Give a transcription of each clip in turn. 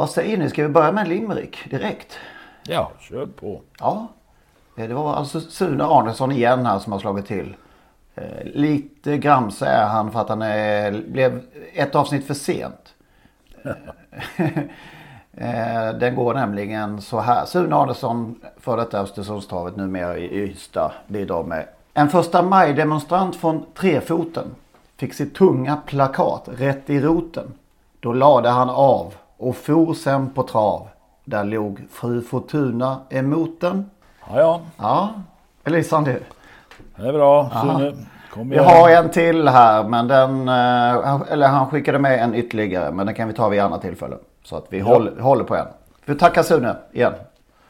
Vad säger ni? Ska vi börja med Limerick direkt? Ja, kör på. Ja. Eh, Det var alltså Sune Arnesson igen här som har slagit till. Eh, Lite gramse är han för att han är, blev ett avsnitt för sent. Eh, Den går nämligen så här. Sune Arnesson, för detta Östersundstravet numera i Ystad, bidrar med. En första maj-demonstrant från Trefoten fick sitt tunga plakat rätt i roten. Då lade han av och for sen på trav. Där låg fru Fortuna emot den. Ja, ja, Ja, Elisandy. det är bra. Sune, kom Vi igen. har en till här men den, eh, eller han skickade med en ytterligare men den kan vi ta vid andra tillfällen. Så att vi håller, håller på en. Vi tackar Sune igen.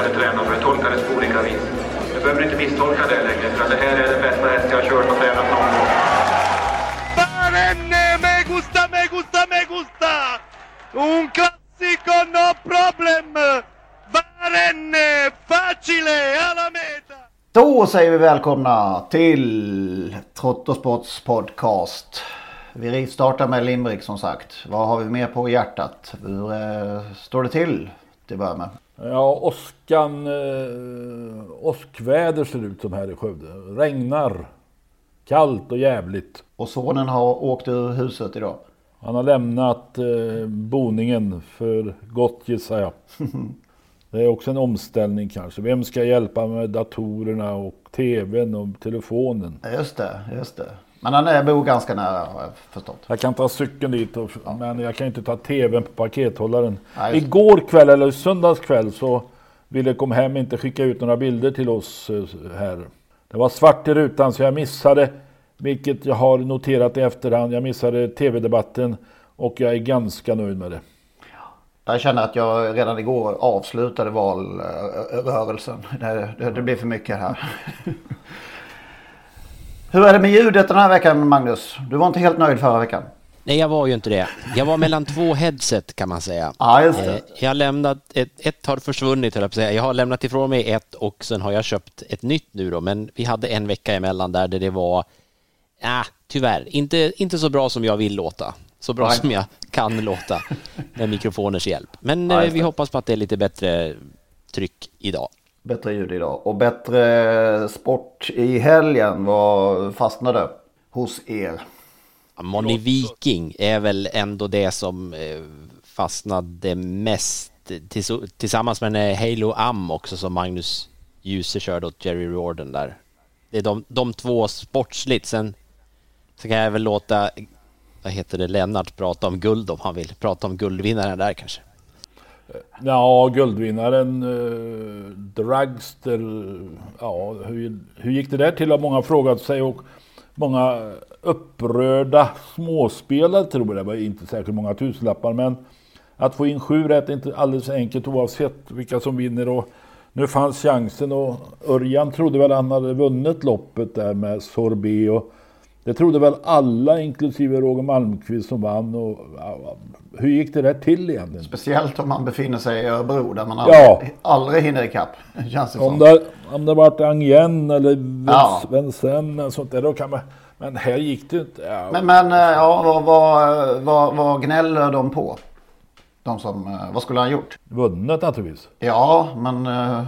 hade tränat för. Det tolkades på olika vis. Du behöver inte misstolka det längre, för att det här är den bästa häst jag har kört och tränat någon gång. Barenne, me gusta, me gusta, me gusta! Un classico, no problem! Barenne, facile, alla meta! Då säger vi välkomna till Trottosports podcast. Vi rivstartar med Limerick som sagt. Vad har vi mer på hjärtat? Hur eh, står det till till att börja med? Ja, åskan... Eh, åskväder ser det ut som här i Skövde. Regnar. Kallt och jävligt. Och sonen har åkt ur huset idag. Han har lämnat eh, boningen för gott gissar jag. Det är också en omställning kanske. Vem ska hjälpa med datorerna och tvn och telefonen? Just det, just det. Men han är bor ganska nära har jag förstått. Jag kan ta cykeln dit, och, men jag kan inte ta tvn på pakethållaren. Nej. Igår kväll, eller söndags kväll, så ville kom hem inte skicka ut några bilder till oss eh, här. Det var svart i rutan så jag missade, vilket jag har noterat i efterhand, jag missade tv-debatten och jag är ganska nöjd med det. Jag känner att jag redan igår avslutade valrörelsen. Det, det, det blir för mycket här. Hur är det med ljudet den här veckan Magnus? Du var inte helt nöjd förra veckan. Nej, jag var ju inte det. Jag var mellan två headset kan man säga. Ja, just det. Eh, Jag har lämnat, ett, ett har försvunnit höll jag på att säga. Jag har lämnat ifrån mig ett och sen har jag köpt ett nytt nu då. Men vi hade en vecka emellan där, det var, ah, tyvärr, inte, inte så bra som jag vill låta. Så bra Nej. som jag kan låta med mikrofoners hjälp. Men Ja, eh, vi hoppas på att det är lite bättre tryck idag. Bättre ljud idag. Och bättre sport i helgen. Vad fastnade hos er? Moni Viking är väl ändå det som eh, fastnade mest tills- tillsammans med här Halo Am också som Magnus Djuse körde åt Jerry Riordan där. Det är de, de två sportsligt. Sen så kan jag väl låta, vad heter det, Lennart prata om guld om han vill. Prata om guldvinnaren där kanske. Ja, guldvinnaren eh, Dragster. Ja, hur, hur gick det där till har många frågat sig och många upprörda småspelare tror jag. Det var inte särskilt många tusenlappar men att få in sju rätt är inte alldeles enkelt oavsett vilka som vinner. Och nu fanns chansen och Örjan trodde väl han hade vunnit loppet där med Sorbet. Och det trodde väl alla inklusive Roger Malmqvist som vann. Och, hur gick det där till egentligen? Speciellt om man befinner sig i Örebro där man Ja. aldrig, hinner ikapp. Känns det Om som. det, om det varit Angien eller Ja. Vincennes sånt där, då kan man... Men här gick det inte. Ja, Men, men eh, ja, vad, vad, vad, vad gnäller de på? De som, eh, vad skulle han gjort? Vunnit naturligtvis. Ja, men... eh,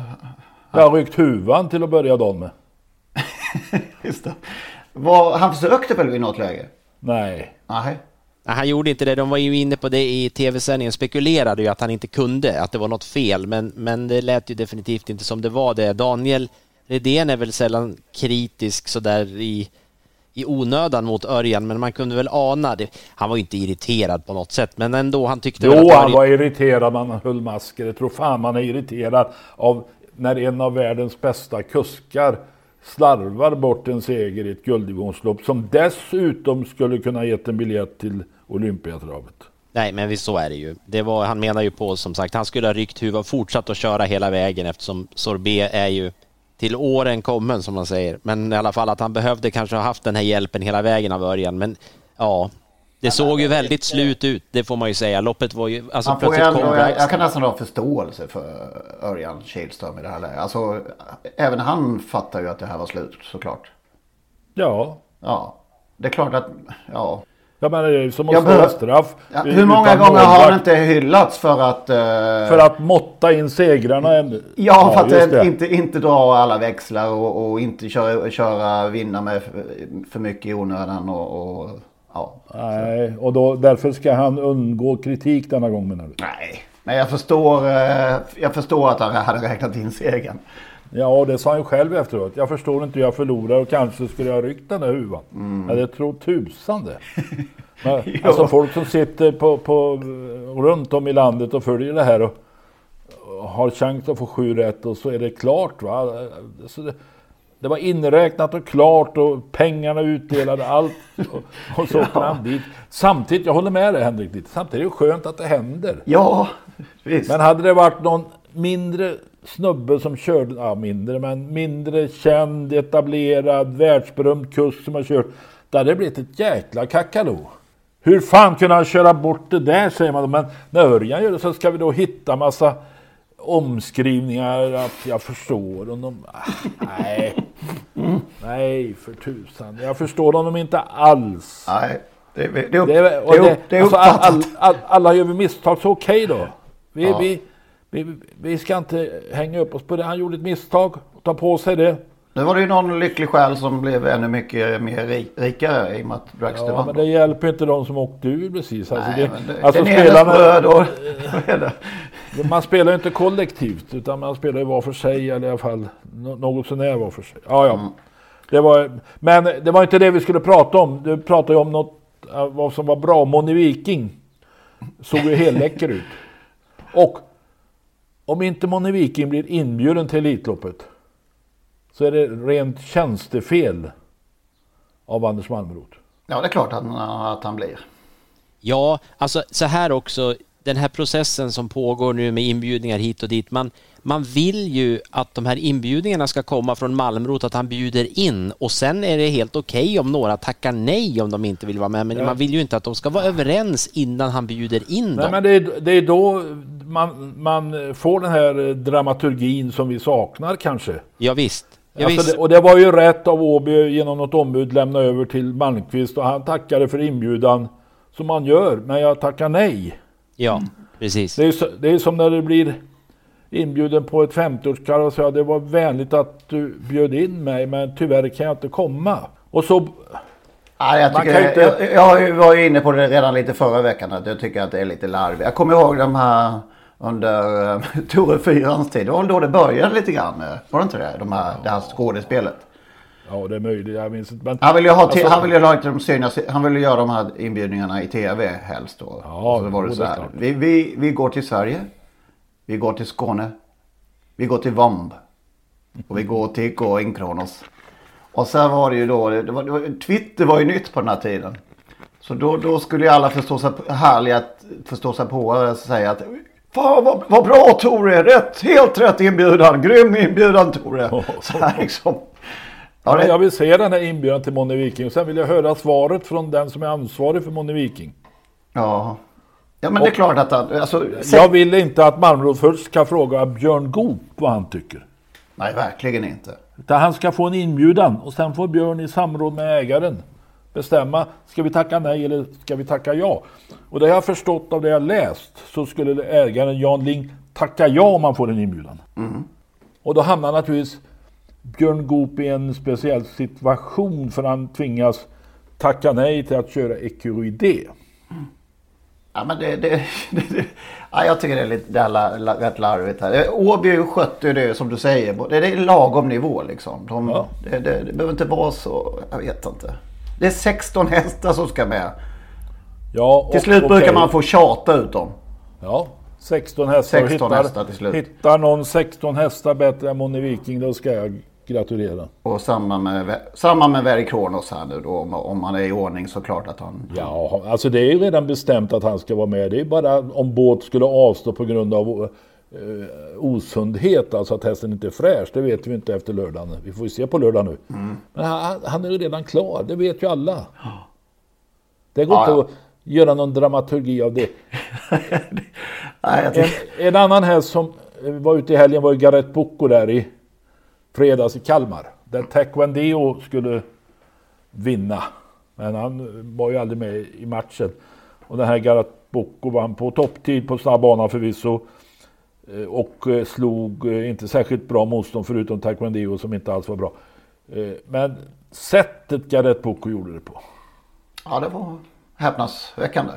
Jag har ryckt huvan till att börja dagen med. Just det. Vad, han försökte väl vid något läge? Nej. Nej. Nej, han gjorde inte det. De var ju inne på det i tv-sändningen, spekulerade ju att han inte kunde, att det var något fel, men, men det lät ju definitivt inte som det var det. Daniel Redén är väl sällan kritisk sådär i, i onödan mot Örjan, men man kunde väl ana det. Han var ju inte irriterad på något sätt, men ändå, han tyckte Jo, väl att han var irriterad, man höll masker. Jag tror fan man är irriterad av när en av världens bästa kuskar slarvar bort en seger i ett gulddivisionslopp som dessutom skulle kunna gett en biljett till Olympiatravet. Nej, men visst så är det ju. Det var, han menar ju på som sagt, han skulle ha ryckt huvudet och fortsatt att köra hela vägen eftersom Sorbet är ju till åren kommen som man säger. Men i alla fall att han behövde kanske ha haft den här hjälpen hela vägen av Örjan. Men ja, det såg ju väldigt slut ut, det får man ju säga. Loppet var ju... Alltså Han får ju plötsligt ändå, kom jag, jag kan nästan ha förståelse för Örjan Kihlström i det här läget. Alltså, även han fattar ju att det här var slut såklart. Ja, Ja, det är klart att, ja. jag menar det är som att slå straff. ja hur många gånger har han målvakt inte hyllats för att... eh, För att måtta in segrarna. en- Ja, för att eh, inte, inte dra alla växlar och, och inte köra, köra vinna med för, för mycket i onödan och, och ja. Nej, och då, därför ska han undgå kritik denna gång menar du? Nej, men jag förstår, eh, jag förstår att han hade räknat in segern. Ja, det sa han ju själv efteråt. Jag förstår inte hur jag förlorar och kanske skulle jag ha ryckt den där huvan. Mm. Ja, det tror tusan det. Men, alltså folk som sitter på, på, runt om i landet och följer det här och, och har chans att få sju rätt och så är det klart. Va? Så det, det var inräknat och klart och pengarna utdelade allt. Och, och så åkte han dit. Samtidigt, jag håller med dig Henrik, lite. samtidigt är det skönt att det händer. Ja, visst. Men hade det varit någon mindre snubbe som körde, ja mindre, men mindre känd, etablerad, världsberömd kust som har kört. Då hade det blivit ett jäkla kakalo. Hur fan kunde han köra bort det där säger man då. Men när Örjan gör det så ska vi då hitta massa omskrivningar att jag förstår honom. Ah, nej. Nej, för tusan. Jag förstår honom inte alls. Nej, det, det, det, Det och det, det alltså, all, all, all, alla gör vi misstag, så okej då. Vi, Ja. vi, vi, vi ska inte hänga upp oss på det. Han gjorde ett misstag, ta på sig det. Nu var det ju någon lycklig själ som blev ännu mycket mer ri- rikare i och med att Dragster Ja, vann. men det hjälper inte de som åkte ur precis. Alltså, Nej, det, men det, alltså den spelarna, bröd och... man spelar ju inte kollektivt utan man spelar ju var för sig eller i alla fall nå- något sånär var för sig. Ja, ja. Mm. Det var, men det var inte det vi skulle prata om. Du pratade ju om något vad som var bra. Moni Viking såg ju helläcker ut. Och om inte Moni Viking blir inbjuden till Elitloppet så är det rent tjänstefel av Anders Malmroth. Ja, det är klart att, att han blir. Ja, alltså så här också, den här processen som pågår nu med inbjudningar hit och dit. Man, man vill ju att de här inbjudningarna ska komma från Malmrot, att han bjuder in och sen är det helt okej om några tackar nej om de inte vill vara med. Men Ja. man vill ju inte att de ska vara överens innan han bjuder in Nej, dem. men det är, det är då man, man får den här dramaturgin som vi saknar kanske. Ja, visst. Ja, Alltså det, och det var ju rätt av Åby genom något ombud lämna över till Malmqvist och han tackade för inbjudan som man gör, men jag tackar nej. Ja, precis. Det är, så, det är som när det blir inbjuden på ett 50-årskalas och säger det var vänligt att du bjöd in mig men tyvärr kan jag inte komma. Och så... Ja, jag, Man tycker inte- jag, jag var ju inne på det redan lite förra veckan att jag tycker att det är lite larvigt. Jag kommer ihåg de här under uh, Tore Fyrans tid. Det var då det började lite grann. eh, Var det inte det? De här, det här skådespelet. Ja det är möjligt, jag minns inte. Men, Han vill ju ha, Alltså- han vill ju ha lite de synas, han vill ju göra de här inbjudningarna i tv helst då. Ja, så det var det så här. Vi, vi, vi går till Sverige. Vi går till Skåne. Vi går till Vomb. Och vi går till Going Kronos. Och sen var det ju då, det var, det var, Twitter var ju nytt på den här tiden. Så då, då skulle ju alla förstå sig, härliga att förstå sig på och säga att Fan vad, vad bra Tore, rätt, helt rätt inbjudan, grym inbjudan Tore. Så här liksom. Ja, det, jag vill se den här inbjudan till Moni Viking och sen vill jag höra svaret från den som är ansvarig för Moni Viking. ja. ja men det är klart att han, alltså, Jag vill inte att Malmroth först ska fråga Björn Goop vad han tycker. Nej, verkligen inte. Utan han ska få en inbjudan och sen får Björn i samråd med ägaren bestämma, ska vi tacka nej eller ska vi tacka ja? Och det jag har förstått av det jag läst så skulle ägaren Jan Ling tacka ja om han får en inbjudan. Och då hamnar naturligtvis Björn Goop i en speciell situation för han tvingas tacka nej till att köra Ecurydé. Ja men det, det, det, ja, jag tycker det är lite det är rätt larvigt här. Eh, Åby skötte ju det som du säger. Det, är lagom nivå liksom. De, Ja. det, det, det behöver inte vara så. Jag vet inte. Det är 16 hästar som ska med. Ja, Till och- slut okej. brukar man få tjata ut dem. Ja, 16 hästar. 16 hittar, hästar till slut. Hittar någon 16 hästar bättre än Moni Viking då ska jag gratulera. Och samma med, samma med Very Kronos här nu då. Om, om han är i ordning så klart att han... Ja, alltså det är ju redan bestämt att han ska vara med. Det är bara om båt skulle avstå på grund av eh, osundhet, alltså att hästen inte är fräsch. Det vet vi inte efter lördagen. Vi får ju se på lördag nu. Mm. Men han, han är ju redan klar, det vet ju alla. Det går Ja, inte ja. att göra någon dramaturgi av det. En, en annan häst som var ute i helgen var ju Gareth Bocco där i fredags i Kalmar. Där Taekwondo skulle vinna. Men han var ju aldrig med i matchen. Och den här Gareth Bocco vann på topptid på snabb bana förvisso. Eh, Och eh, slog eh, inte särskilt bra motstånd förutom Taekwondo som inte alls var bra. Men sättet Gareth Bocco gjorde det på. ja det var häpnadsväckande.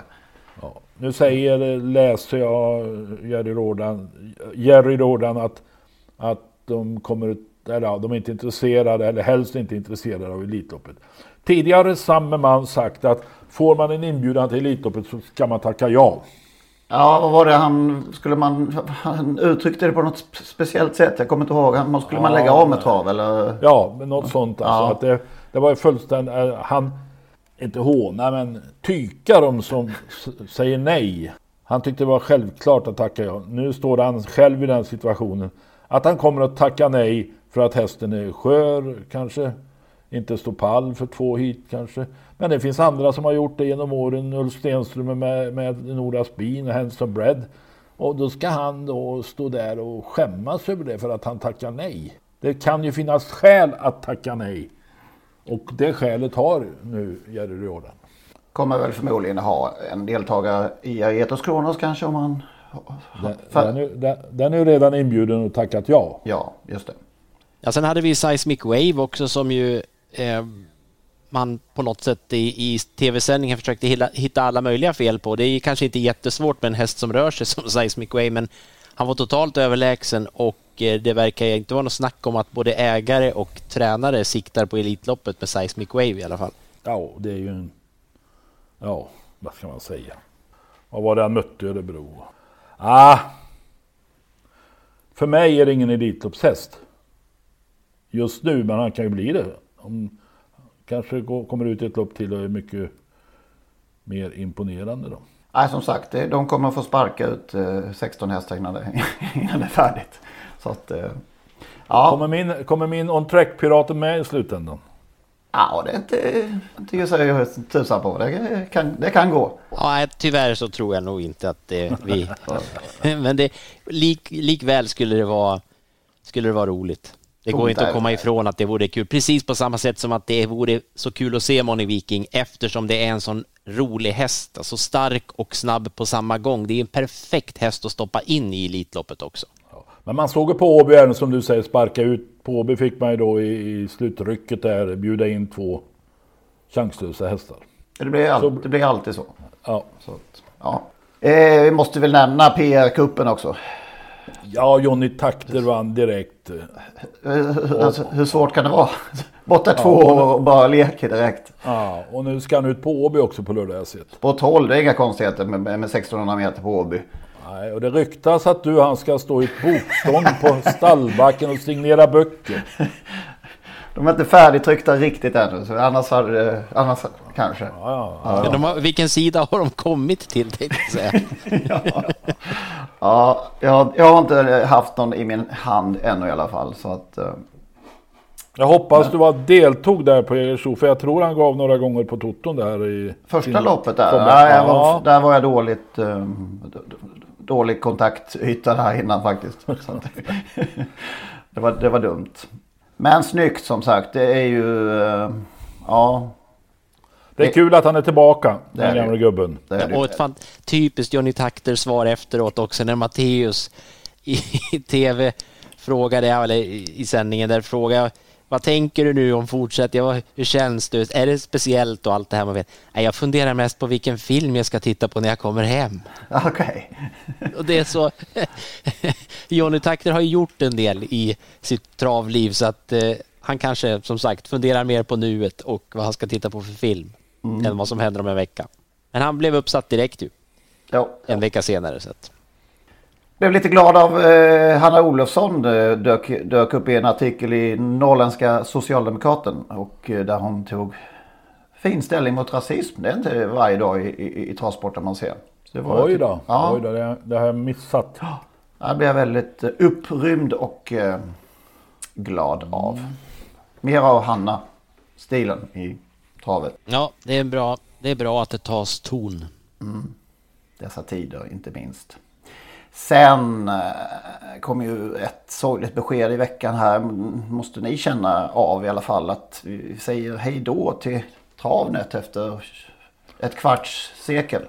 Ja, nu säger, läser jag Jerry Rådan, Jerry Rådan att, att de kommer eller ja, de är inte intresserade, eller helst inte intresserade av Elitloppet. Tidigare har samme man sagt att får man en inbjudan till Elitloppet så ska man tacka ja. Ja, vad var det han... Skulle man... Han uttryckte det på något spe- speciellt sätt. Jag kommer inte ihåg. Han, skulle man Ja, lägga av med trav eller? Ja, men något sånt. Alltså, Ja. att det, det var ju fullständigt... eh, Han, inte håna, men tyka de som säger nej. Han tyckte det var självklart att tacka ja. Nu står han själv i den situationen. Att han kommer att tacka nej för att hästen är skör kanske. Inte står pall för två hit kanske. Men det finns andra som har gjort det genom åren. Ulf Stenström med, med Nora Spin och Handsome Bread. Och då ska han då stå där och skämmas över det för att han tackar nej. Det kan ju finnas skäl att tacka nej. Och det skälet har nu Jerry Riordan. Kommer väl förmodligen ha en deltagare i Aetos Kronos kanske om han... Den, den, är, den, den är redan inbjuden och tackat ja. Ja, just det. Ja, sen hade vi Seismic Wave också som ju eh, man på något sätt i, i tv-sändningen försökte hitta, hitta alla möjliga fel på. Det är kanske inte jättesvårt med en häst som rör sig som Seismic Wave, men han var totalt överlägsen och eh, det verkar inte vara något snack om att både ägare och tränare siktar på Elitloppet med Seismic Wave i alla fall. Ja, det är ju en... Ja, vad ska man säga? Vad var det han mötte i Örebro? Ah, för mig är det ingen Elitloppshäst. Just nu, men han kan ju bli det. Om, kanske går, kommer ut i ett lopp till och är mycket mer imponerande då. Nej, som sagt, det- de kommer få sparka ut eh, 16 hästar innan det, innan det är färdigt. Så att... eh, Ja, Kommer min, kommer min On Track-piraten med i slutändan? ja det är inte... inte just jag tusan på. Det kan, det kan gå. Ja, tyvärr så tror jag nog inte att det vi... Men det, lik, likväl skulle det vara, skulle det vara roligt. Det går inte att komma ifrån att det vore kul. Precis på samma sätt som att det vore så kul att se Moni Viking eftersom det är en sån rolig häst. Alltså stark och snabb på samma gång. Det är en perfekt häst att stoppa in i Elitloppet också. Men man såg ju på Åby även som du säger sparka ut. På Åby fick man ju då i, i slutrycket där bjuda in två chanslösa hästar. Det blir, all, Så- det blir alltid så. Ja, så att, ja. Eh, vi måste väl nämna PR-kuppen också. Ja Johnny Takter vann direkt. Alltså, hur svårt kan det vara? Borta två och- och bara leker direkt. Ja, och nu ska han ut på Åby också på lördag jag sett. På 12, det är inga konstigheter med, med 1600 meter på Åby. Nej, och det ryktas att du han ska stå i ett bokstånd på stallbacken och signera böcker. De är inte färdigtryckta riktigt ännu, så annars, hade, annars kanske. Ja, ja. Men de har, vilken sida har de kommit till tänkte jag säga. Ja, jag, jag har inte haft någon i min hand ännu i alla fall. Så att, eh, Jag hoppas du var deltog där på Jägersro, för jag tror han gav några gånger på toton där i... första sin loppet där, nej, jag var, Ja. där var jag dåligt. d- dålig kontaktyta där innan faktiskt. Det, var, det var dumt. Men snyggt som sagt. Det är ju... eh, ja, Det är kul att han är tillbaka, Det är den det. gamla gubben. det är det. Och ett fan, typiskt Johnny Takter svar efteråt också när Matteus i, i tv frågade, eller i, i sändningen där frågade vad tänker du nu om fortsättningen? Hur känns det? Är det speciellt och allt det här man vet? Jag funderar mest på vilken film jag ska titta på när jag kommer hem. Okej. Och det är så... Johnny Takter har ju gjort en del i sitt travliv så att eh, han kanske som sagt funderar mer på nuet och vad han ska titta på för film Mm. än vad som händer om en vecka. Men han blev uppsatt direkt ju. Ja. En vecka senare. Så att. Blev lite glad av eh, Hanna Olofsson eh, dök, dök upp i en artikel i Norrländska Socialdemokraten och eh, där hon tog fin ställning mot rasism. Det är inte varje dag i, i, i travsporten man ser. Så det var Oj typ- då, Ja, Oj då det, det har jag missat. jag blev väldigt eh, upprymd och eh, glad av. Mer av Hanna-stilen i travet. Ja, det är, bra. det är bra att det tas ton. Dessa tider inte minst. Sen eh, kom ju ett sorgligt besked i veckan här. Måste ni känna av i alla fall att vi säger hej då till Travnet efter ett kvarts sekel.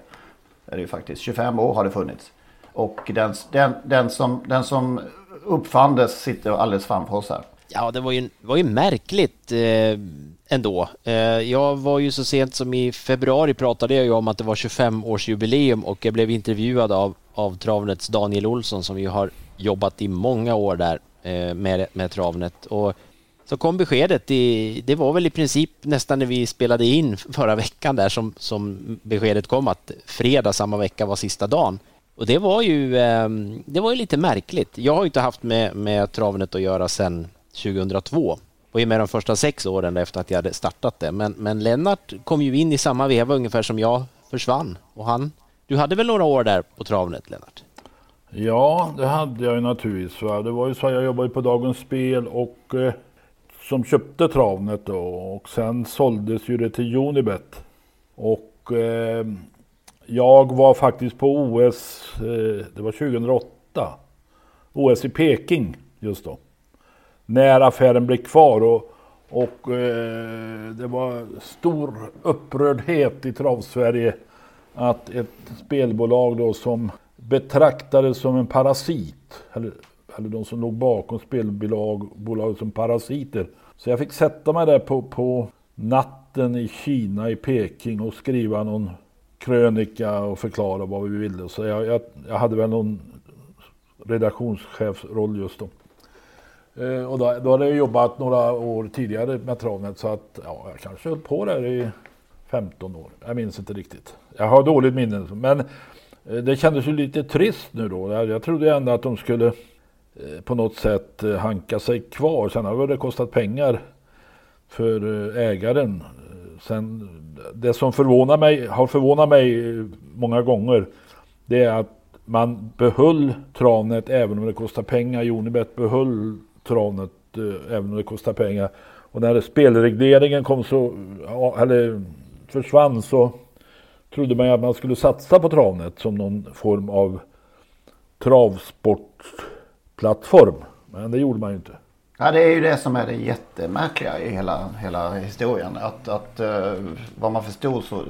Det är ju faktiskt. 25 år har det funnits. Och den, den, den, som, den som uppfann det sitter alldeles framför oss här. Ja, det var ju, var ju märkligt eh, ändå. Eh, jag var ju så sent som i februari pratade jag ju om att det var 25-årsjubileum och jag blev intervjuad av, av Travnets Daniel Olsson som ju har jobbat i många år där eh, med, med Travnet. Och så kom beskedet, i, det var väl i princip nästan när vi spelade in förra veckan där som, som beskedet kom att fredag samma vecka var sista dagen. Och det var ju, ehm, det var ju lite märkligt. Jag har ju inte haft med, med Travnet att göra sedan 2002. Och ju med de första sex åren efter att jag hade startat det. Men, men Lennart kom ju in i samma veva ungefär som jag försvann. Och han, du hade väl några år där på Travnet Lennart? Ja, det hade jag ju naturligtvis. Va? Det var ju så att jag jobbade på Dagens Spel och eh, som köpte Travnet då och sen såldes ju det till Unibet. Och eh, jag var faktiskt på OS, eh, det var 2008, OS i Peking just då. När affären blev kvar och, och eh, det var stor upprördhet i Travsverige att ett spelbolag då som betraktades som en parasit, eller, eller de som låg bakom spelbolaget som parasiter. Så jag fick sätta mig där på, på natten i Kina, i Peking och skriva någon krönika och förklara vad vi ville. Så jag, jag, jag hade väl någon redaktionschefsroll just då. Eh, och då, då hade jag jobbat några år tidigare med Travnet så att ja, jag kanske höll på där i 15 år. Jag minns inte riktigt. Jag har dåligt minne. Men eh, det kändes ju lite trist nu då. Jag, trodde ändå att de skulle eh, på något sätt hanka sig kvar. Sen har det kostat pengar för ägaren. Sen, det som förvånar mig, har förvånat mig många gånger det är att man behöll Travnet även om det kostar pengar. Unibet behöll Tranet, eh, även om det kostar pengar. Och när spelregleringen kom så, eller försvann så trodde man ju att man skulle satsa på Travnet som någon form av travsportplattform. Men det gjorde man ju inte. Ja, det är ju det som är det jättemärkliga i hela, hela historien. Att, att eh, vad man förstod så,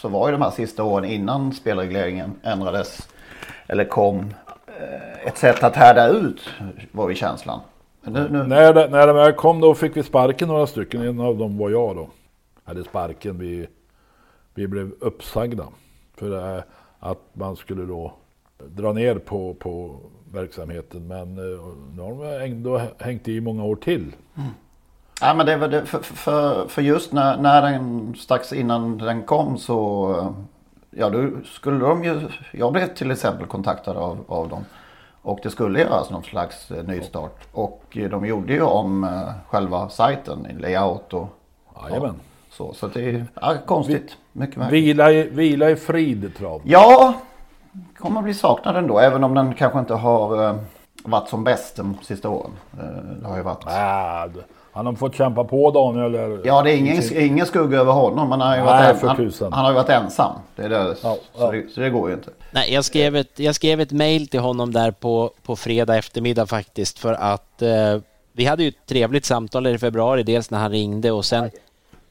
så var ju de här sista åren innan spelregleringen ändrades eller kom eh, ett sätt att härda ut var ju känslan. Nu, nu, När, det, när de här kom då fick vi sparken några stycken. En av dem var jag då. Hade sparken. Vi, vi blev uppsagda. För det, att man skulle då dra ner på, på verksamheten. Men eh, nu har de ändå hängt i många år till. Ja men det var det, för, för, för just när, när den strax innan den kom så Ja då skulle de ju Jag blev till exempel kontaktad av, av dem. Och det skulle göras någon slags eh, nystart. Och eh, de gjorde ju om eh, själva sajten, i layout och Jajamän. så. Så det är ja, konstigt. Mycket märkligt. Vila i, vila i frid trav. Ja, kommer bli saknad ändå. Även om den kanske inte har varit som bäst de sista åren. Det har ju varit. D- han har fått kämpa på Daniel. Eller, Ja, det är ingen, ingen skugga över honom. Han har ju, Nej, varit, han, han har ju varit ensam. Det är det, Ja, så, ja. Det, så det går ju inte. Nej, jag skrev ett, jag skrev ett mail till honom där på, på fredag eftermiddag faktiskt för att eh, vi hade ju ett trevligt samtal i februari, dels när han ringde och sen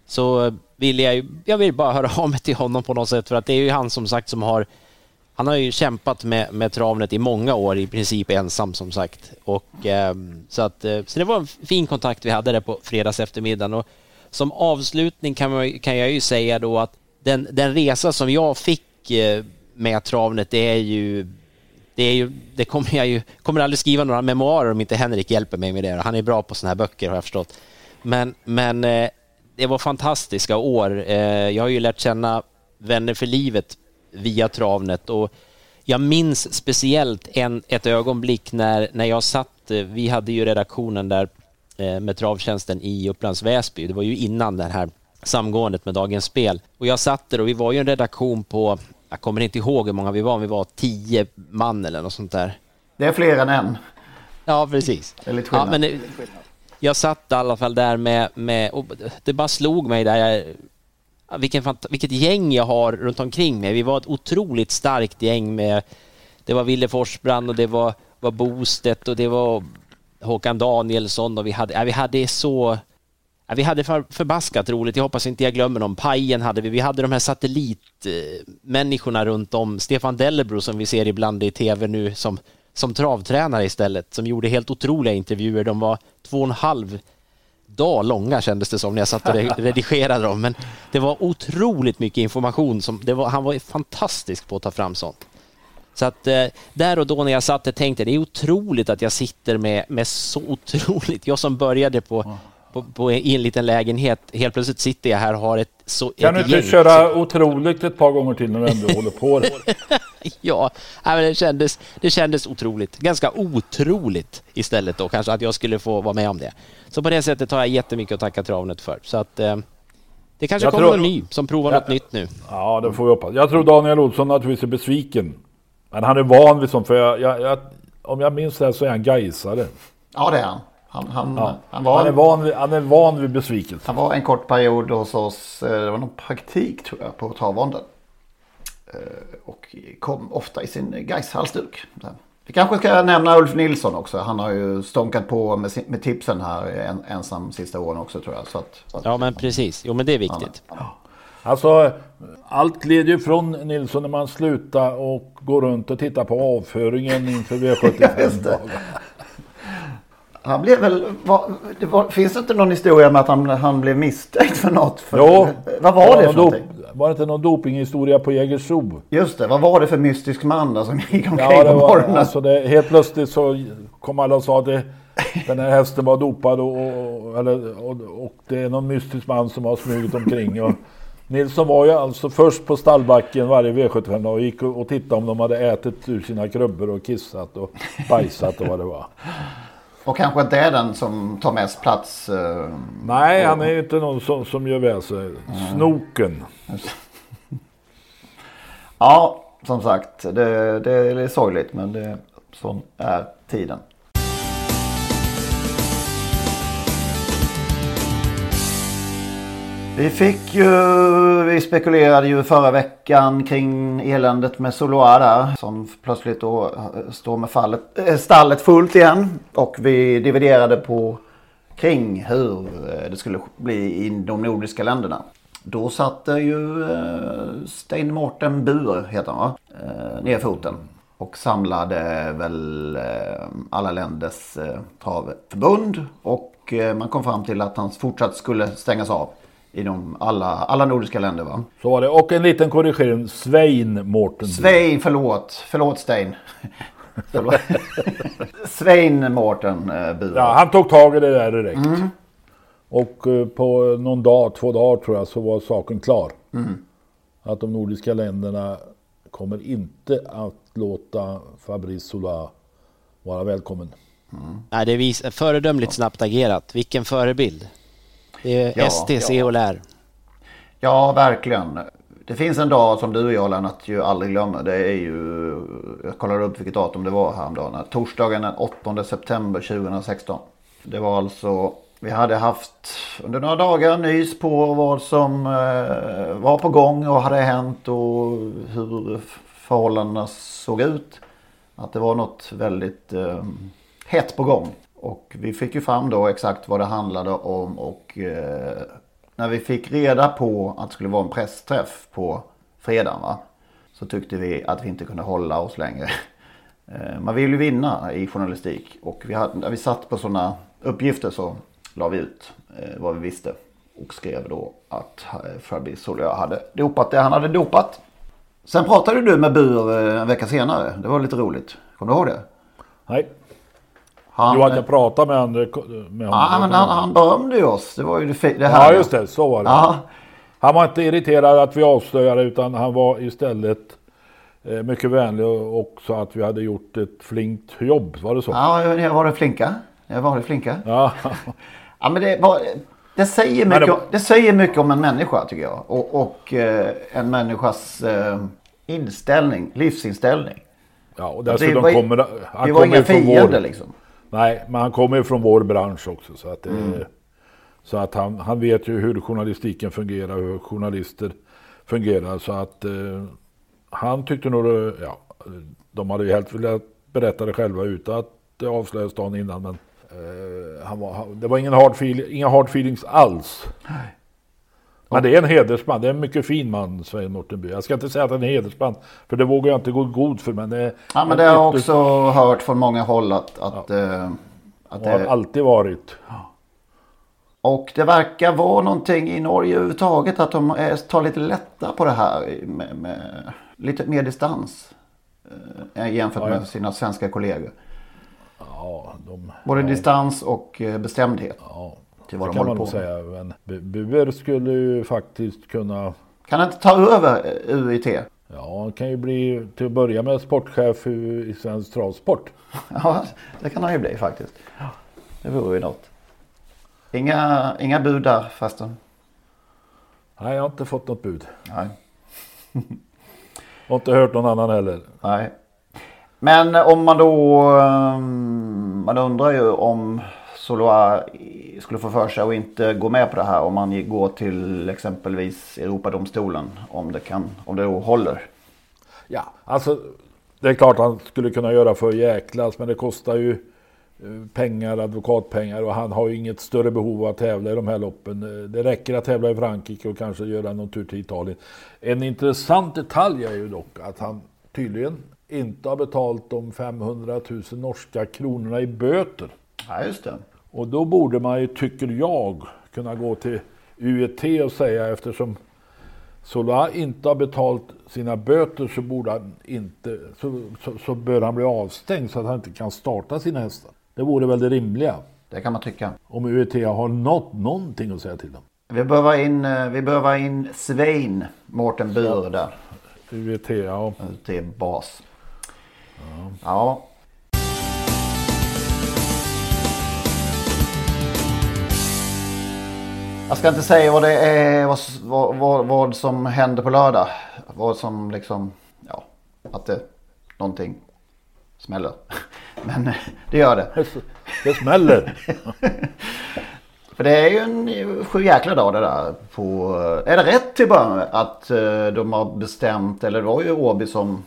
så ville jag ju, jag vill bara höra av mig till honom på något sätt för att det är ju han som sagt som har han har ju kämpat med, med travnet i många år, i princip ensam som sagt. Och, eh, så, att, eh, så det var en fin kontakt vi hade där på fredags eftermiddagen. Och som avslutning kan, man, kan jag ju säga då att den, den resa som jag fick eh, med travnet, det är ju det, är ju, det kommer jag ju, kommer aldrig skriva några memoarer om inte Henrik hjälper mig med det. Han är bra på sådana här böcker har jag förstått. Men, men eh, det var fantastiska år. Eh, jag har ju lärt känna vänner för livet via travnet och jag minns speciellt en, ett ögonblick när, när jag satt, eh, vi hade ju redaktionen där med travtjänsten i Upplands Väsby. Det var ju innan det här samgåendet med Dagens Spel. Och jag satt där och vi var ju en redaktion på jag kommer inte ihåg hur många vi var, vi var tio man eller något sånt där. Det är fler än en. Ja, precis. Det är lite skillnad. Ja, men jag satt i alla fall där med, med och det bara slog mig där jag, vilken, vilket gäng jag har runt omkring mig. Vi var ett otroligt starkt gäng med, det var Wille Forsbrand och det var, var Bostedt och det var Håkan Danielsson och vi hade, ja, vi hade så Ja, vi hade för, förbaskat roligt. Jag hoppas inte jag glömmer någon. Pajen hade vi. Vi hade de här satellitmänniskorna runt om. Stefan Dellebro som vi ser ibland i tv nu som, som travtränare istället, som gjorde helt otroliga intervjuer. De var två och en halv dag långa kändes det som när jag satt och redigerade dem. Men det var otroligt mycket information. Som, var, han var fantastisk på att ta fram sånt. Så att eh, där och då när jag satt och tänkte det är otroligt att jag sitter med, med så otroligt, jag som började på på, på, i en liten lägenhet. Helt plötsligt sitter jag här och har ett så Kan ett du inte köra otroligt ett par gånger till när du ändå håller på ja, det kändes, det kändes otroligt. Ganska otroligt istället då kanske att jag skulle få vara med om det. Så på det sättet har jag jättemycket att tacka Travnet för. Så att eh, det kanske jag kommer tror... någon ny som provar ja, något nytt nu. Ja, det får vi hoppas. Jag tror Daniel Olsson naturligtvis är besviken. Men han är van vid sånt, för jag, jag, jag, om jag minns det så är han gaisare. Ja, det är han. Han, han, ja. han, var, han, är van vid, han är van vid besvikelse. Han var en kort period hos oss, eh, det var någon praktik tror jag på Travronden. Eh, och kom ofta i sin Gais-halsduk. Vi kanske ska nämna Ulf Nilsson också. Han har ju stånkat på med, med tipsen här en, ensam sista åren också tror jag. Så att, så att, ja men precis, jo men det är viktigt. Han, ja. Alltså allt gled ju från Nilsson när man slutade och går runt och tittar på avföringen inför V75 Han blev väl, var, det var, finns det inte någon historia med att han, han blev misstänkt för något? För, jo. Vad var det för någonting? Var det inte någon dopinghistoria på Jägersro? Just det, vad var det för mystisk man där som gick omkring ja, på morgonen? Alltså det, helt plötsligt så kom alla och sa att det, den här hästen var dopad och, och, eller, och, och, det är någon mystisk man som har smugit omkring. Och Nilsson var ju alltså först på stallbacken varje V75 och gick och tittade om de hade ätit ur sina krubbor och kissat och bajsat och vad det var. Och kanske inte är den som tar mest plats. Eh, Nej, och... han är inte någon som, som gör väl sig. Mm. Snoken. ja, som sagt. Det, det är sorgligt men det, sån är tiden. Vi fick ju, vi spekulerade ju förra veckan kring eländet med Soloa där. Som plötsligt då eh, står med fallet, eh, stallet fullt igen. Och vi dividerade på kring hur eh, det skulle bli i de nordiska länderna. Då satte ju eh, Stein Morten Bur, heter han va? Eh, ner foten. Och samlade väl eh, alla länders eh, travförbund. Och man kom fram till att han fortsatt skulle stängas av i de alla, alla nordiska länder va? Så var det. Och en liten korrigering. Svein Mårten. Svein, förlåt. Förlåt Stein. Svein Mårten eh, Bure. Ja, han tog tag i det där direkt. Mm. Och eh, på någon dag, två dagar tror jag, så var saken klar. Mm. Att de nordiska länderna kommer inte att låta Fabrice Sola vara välkommen. Mm. Nej, det är föredömligt snabbt agerat. Vilken förebild. Det är ja, STC ja. och lär. Ja, verkligen. Det finns en dag som du och jag Lennart ju aldrig glömmer. Det är ju, jag kollade upp vilket datum det var häromdagen. Torsdagen den 8 september 2016. Det var alltså, vi hade haft under några dagar nys på vad som eh, var på gång och hade hänt och hur förhållandena såg ut. Att det var något väldigt eh, hett på gång. Och vi fick ju fram då exakt vad det handlade om och eh, när vi fick reda på att det skulle vara en pressträff på fredagen va. så tyckte vi att vi inte kunde hålla oss längre. Eh, man vill ju vinna i journalistik och vi hade, när vi satt på sådana uppgifter så la vi ut eh, vad vi visste. Och skrev då att eh, Fabrice Solia hade dopat det han hade dopat. Sen pratade du med Bur eh, en vecka senare. Det var lite roligt. Kommer du ihåg det? Nej. Han, jo, att jag pratade med, andra, med honom. Ja, men han, han berömde ju oss. Det var ju det, det här. Ja, just det. Så var det. Ja. Han var inte irriterad att vi avslöjade utan han var istället eh, mycket vänlig och sa att vi hade gjort ett flinkt jobb. Var det så? Ja, jag var det flinka. Jag var det flinka. Ja. Ja, men det, var, det, säger mycket, det- det säger mycket om en människa tycker jag. Och, och eh, en människas eh, inställning, livsinställning. Ja, och Det dessutom var, kommer han var kommer inga från fiender vår, liksom. Nej, men han kommer ju från vår bransch också. Så att, Mm. så att han, han vet ju hur journalistiken fungerar, hur journalister fungerar. Så att eh, han tyckte nog, ja, de hade ju helt velat berätta det själva utan att det avslöjades dagen innan. Men eh, han var, det var ingen hard feel, inga hard feelings alls. Men det är en hedersman, det är en mycket fin man, Svein Nortenby. Jag ska inte säga att han är en hedersman, för det vågar jag inte gå god för. Men det, Ja, men det har jag också hört från många håll att, att, eh, att Det har alltid varit. Och det verkar vara någonting i Norge överhuvudtaget att de tar lite lätta på det här med, med lite mer distans. Eh, jämfört Ja, ja. med sina svenska kollegor. Ja, de, Både ja, distans och eh, bestämdhet. Ja, till det vad de kan man nog säga. Men Bu- Buer skulle ju faktiskt kunna... Kan han inte ta över UIT? Ja, han kan ju bli till att börja med sportchef i, svensk travsport. Ja, det kan han ju bli faktiskt. Det vore ju något. Inga, inga bud där förresten. Nej, jag har inte fått något bud. Nej. Och inte hört någon annan heller. Nej. Men om man då... ehm, Man undrar ju om Soloa skulle få för sig att inte gå med på det här. Om man går till exempelvis Europadomstolen. Om det, kan, om det håller. Ja, alltså det är klart han skulle kunna göra för jäklas, men det kostar ju eh, pengar, advokatpengar och han har ju inget större behov av att tävla i de här loppen. Eh, Det räcker att tävla i Frankrike och kanske göra någon tur till Italien. En intressant detalj är ju dock att han tydligen inte har betalt de 500 000 norska kronorna i böter. Ja, just det. Och då borde man ju, tycker jag, kunna gå till UET och säga eftersom Sola inte har betalt sina böter så, borde han inte, så, så, så bör han bli avstängd så att han inte kan starta sina hästar. Det vore väl det rimliga. Det kan man tycka. Om UET har något, någonting att säga till om. Vi behöver in, eh, vi behöver in Svein Mårten Bur där. UET, ja. Till bas. Ja. Jag ska inte säga vad det är, vad, vad, vad, som händer på lördag. Vad som liksom, ja, att det, någonting smäller. Men eh, det gör det. Det smäller. För det är ju en sju jäkla dag det där. På, är det rätt till början att eh, de har bestämt, eller det var ju Åby som,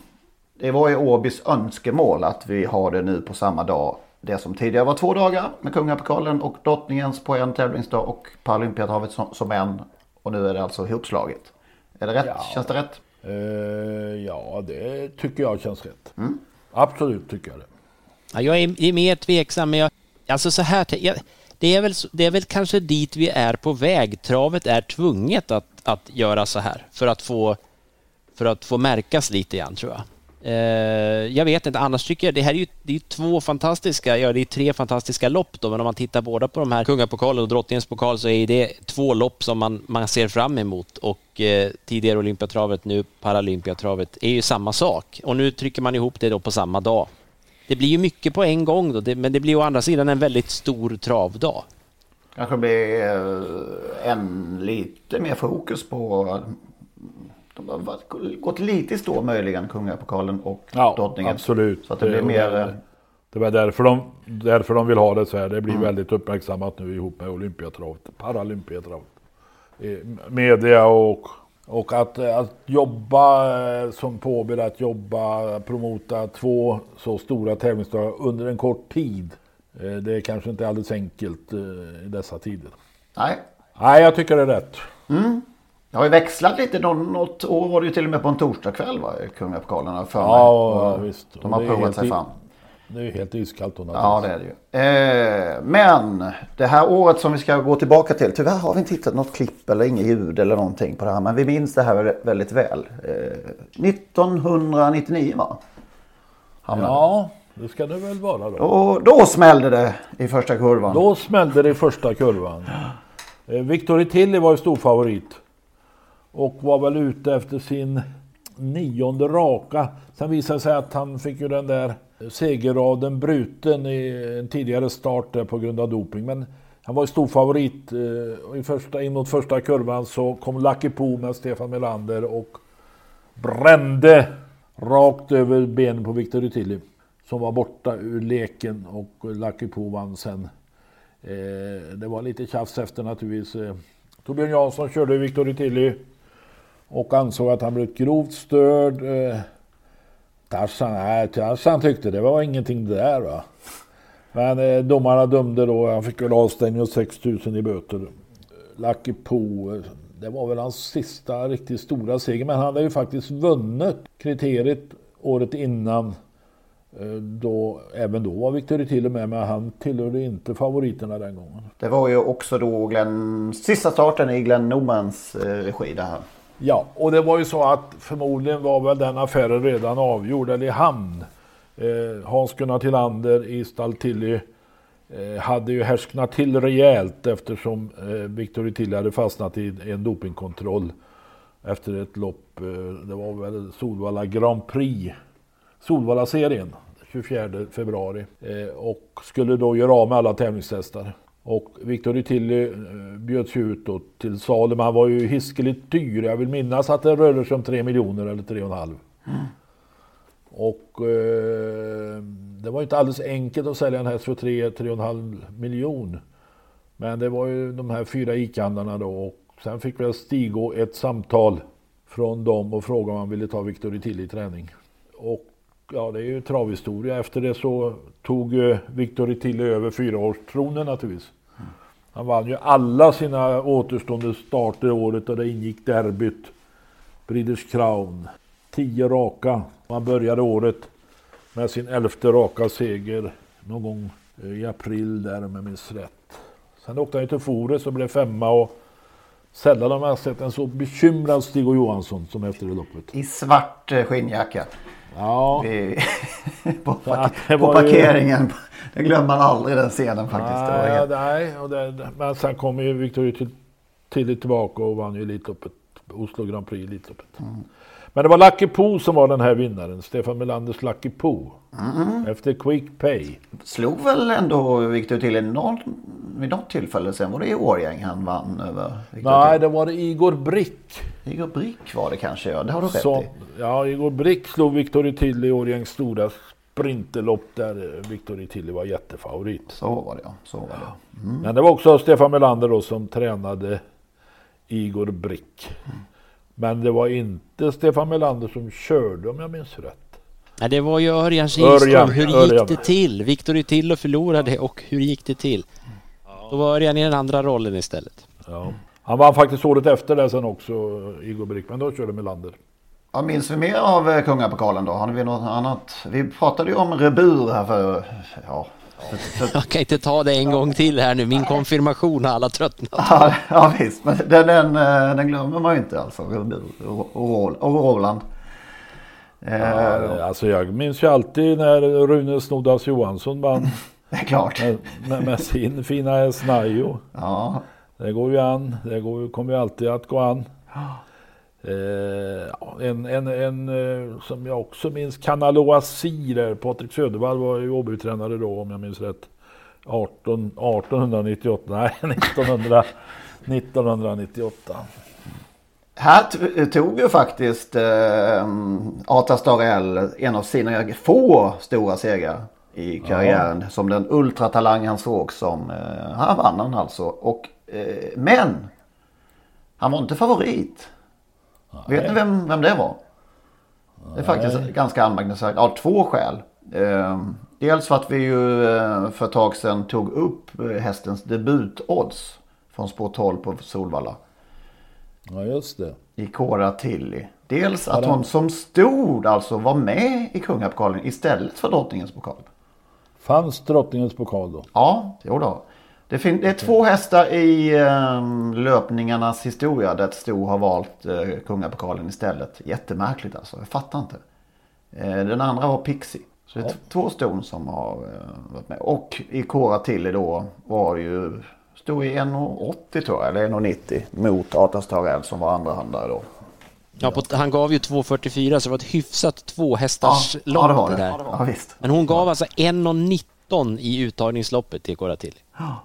det var ju Åbys önskemål att vi har det nu på samma dag. Det som tidigare var två dagar med kungapokalen och drottningens på en tävlingsdag och Paralympiatravet som, som en. Och nu är det alltså ihopslaget. Är det rätt? Ja. Känns det rätt? Eh, ja, det tycker jag känns rätt. Mm. Absolut tycker jag det. Ja, jag är, är mer tveksam, men jag, alltså så här, jag, det, är väl, det är väl kanske dit vi är på väg. Travet är tvunget att, att göra så här för att få, för att få märkas lite grann tror jag. Eh, jag vet inte, annars tycker jag det här är ju det är två fantastiska, ja det är tre fantastiska lopp då, men om man tittar båda på de här kungapokalen och drottningens pokal så är det två lopp som man, man ser fram emot och eh, tidigare Olympiatravet, nu Paralympiatravet är ju samma sak och nu trycker man ihop det då på samma dag. Det blir ju mycket på en gång då, det, men det blir å andra sidan en väldigt stor travdag. Kanske blir eh, en lite mer fokus på gått lite i stå möjligen kungapokalen och Ja, drottningen. absolut. Så att det blir mer... eh, Det var därför de, därför de vill ha det så här. Det blir Mm. väldigt uppmärksammat nu ihop med Olympiatravet, Paralympiatravet. Eh, Media och, och att, eh, att jobba som påbörjat, att jobba, promota två så stora tävlingsdagar under en kort tid. Det är kanske inte alldeles enkelt i dessa tider. Nej. Nej, jag tycker det är rätt. Ja, Det har ju växlat lite. Något år var det ju till och med på en torsdagkväll va? Kungapokalen för mig. Ja, Och visst. De har provat sig fram. Det är ju helt iskallt då Ja det är det ju. Eh, men det här året som vi ska gå tillbaka till. Tyvärr har vi inte hittat något klipp eller inget ljud eller någonting på det här. Men vi minns det här väldigt väl. Eh, 1999 va? Hamnade. Ja, det ska det väl vara då. Och då smällde det i första kurvan. Då smällde det i första kurvan. Eh, Victor Tilly var ju stor favorit. Och var väl ute efter sin nionde raka. Sen visade det sig att han fick ju den där segerraden bruten i en tidigare start där på grund av doping. Men han var ju stor favorit. och I första, in mot första kurvan så kom Lucky Po med Stefan Melander och brände rakt över benen på Victor Tilly. Som var borta ur leken och Lucky Po vann sen. Eh, det var lite tjafs efter naturligtvis. Eh, Torbjörn Jansson körde Victor Tilly och ansåg att han blivit grovt störd. Eh, Tarzan, nej, Tarzan tyckte det var ingenting det där va. Men eh, domarna dömde då, han fick väl avstängning och 6 000 i böter. Lucky Poo. Eh, det var väl hans sista riktigt stora seger. Men han hade ju faktiskt vunnit kriteriet året innan. Eh, då, även då var Victor till och med, men han tillhörde inte favoriterna den gången. Det var ju också då Glenn, sista starten i Glenn Normans eh, regi det här. Ja, och det var ju så att förmodligen var väl den affären redan avgjord eller i hamn. Eh, Hans-Gunnar Tillander i stall Tilly eh, hade ju härsknat till rejält eftersom eh, Victor Tilly hade fastnat i en dopingkontroll efter ett lopp. Eh, det var väl Solvalla Grand Prix, Solvalla-serien, 24 februari. Eh, och skulle då göra av med alla tävlingshästar. Och Victor Tilly eh, bjöds ju ut då till salu, men han var ju hiskeligt dyr. Jag vill minnas att det rörde sig om 3 miljoner eller 3,5. Och eh, det var ju inte alldeles enkelt att sälja en häst för 3-3,5 miljon. Men det var ju de här fyra ICA-handlarna då och sen fick väl Stigå ett samtal från dem och frågade om han ville ta Victor Tilly i träning. Och ja, det är ju travhistoria. Efter det så tog Victor Tilly över fyraårstronen naturligtvis. Han vann ju alla sina återstående starter i året och det ingick derbyt, Breeders Crown, tio raka. Han började året med sin elfte raka seger någon gång eh, i april där om jag minns rätt. Sen åkte han ju till Fores och blev femma och sällan har man sett en så bekymrad Stig och Johansson som efter det loppet. I svart eh, skinnjacka. Ja. På, på parkeringen. Det glömmer man aldrig den scenen faktiskt. Nej, helt- nej och det, men sen kom ju Victor till, tidigt tillbaka och vann ju Elitloppet, Oslo Grand Prix Elitloppet. Men det var Lucky Po som var den här vinnaren, Stefan Melanders Lucky Po. Mm. Efter Quick Pay. Slog väl ändå Victor till någon, vid något tillfälle sen. Var det i Årgäng han vann över Victor Nej, Till? det var det Igor Brick. Igor Brick var det kanske ja. Det har du rätt i. ja, Igor Brick slog Victor till i Årjängs stora sprinterlopp där Victor Tilly var jättefavorit. Så var det ja. Så var det. Mm. Men det var också Stefan Melander då som tränade Igor Brick. Men det var inte Stefan Melander som körde om jag minns rätt. Nej, det var ju Örjan Kihlström. Hur gick Örjan. det till? Victor till och förlorade och hur gick det till? Då var Örjan i den andra rollen istället. Ja. Han vann faktiskt året efter det sen också, Igor Brick, men då körde Melander. Ja, minns vi mer av eh, kungapokalen då? Har vi något annat? Vi pratade ju om Rebur här för... Ja. för, för, Jag kan inte ta det en gång till här nu. Min konfirmation har alla tröttnat. ja, ja visst, men den, den, eh, den glömmer man ju inte alltså. Rebur och, och, Ro- och Roland. Ja, alltså jag minns ju alltid när Rune Snoddas Johansson vann Det är klart. med, med, med sin fina Snajo. Ja. Det går ju an. Det går, kommer ju alltid att gå an. Eh, ja, en, en, en eh, som jag också minns, Kanaloasi där. Patrik Södervall var ju Åbytränare då om jag minns rätt. 18, 1898, nej 1900, 1998. Här tog ju faktiskt eh, Ata Starell en av sina få stora segrar i karriären. Som den ultratalang han såg som. Eh, här vann han alltså. Och, eh, men han var inte favorit. Vet ni vem, vem det var? Det är faktiskt ganska anmärkningsvärt av två skäl. Eh, dels för att vi ju eh, för ett tag sedan tog upp eh, hästens debutodds från spår 12 på Solvalla. Ja, just det. I Cora Tilly. Dels att hon som stod alltså var med i kungapokalen istället för drottningens pokal. Fanns drottningens pokal då? Ja, jo då. Det, fin- det är två hästar i ehm, löpningarnas historia där ett sto har valt uh, kungapokalen istället. Jättemärkligt alltså, jag fattar inte. Eh, den andra var Pixie. Så det är t- två ston som har eh, varit med. Och i Cora Tilly då var det ju, stod i 1,80 tror jag, eller 1,90 mot Artas Tarell som var andra handlare då. Ja, på, han gav ju 2.44 så det var ett hyfsat tvåhästars Ja, lopp ja, det var det. där. Ja, det var det. Ja. Men hon gav alltså 1.19 i uttagningsloppet till Cora till. Ja,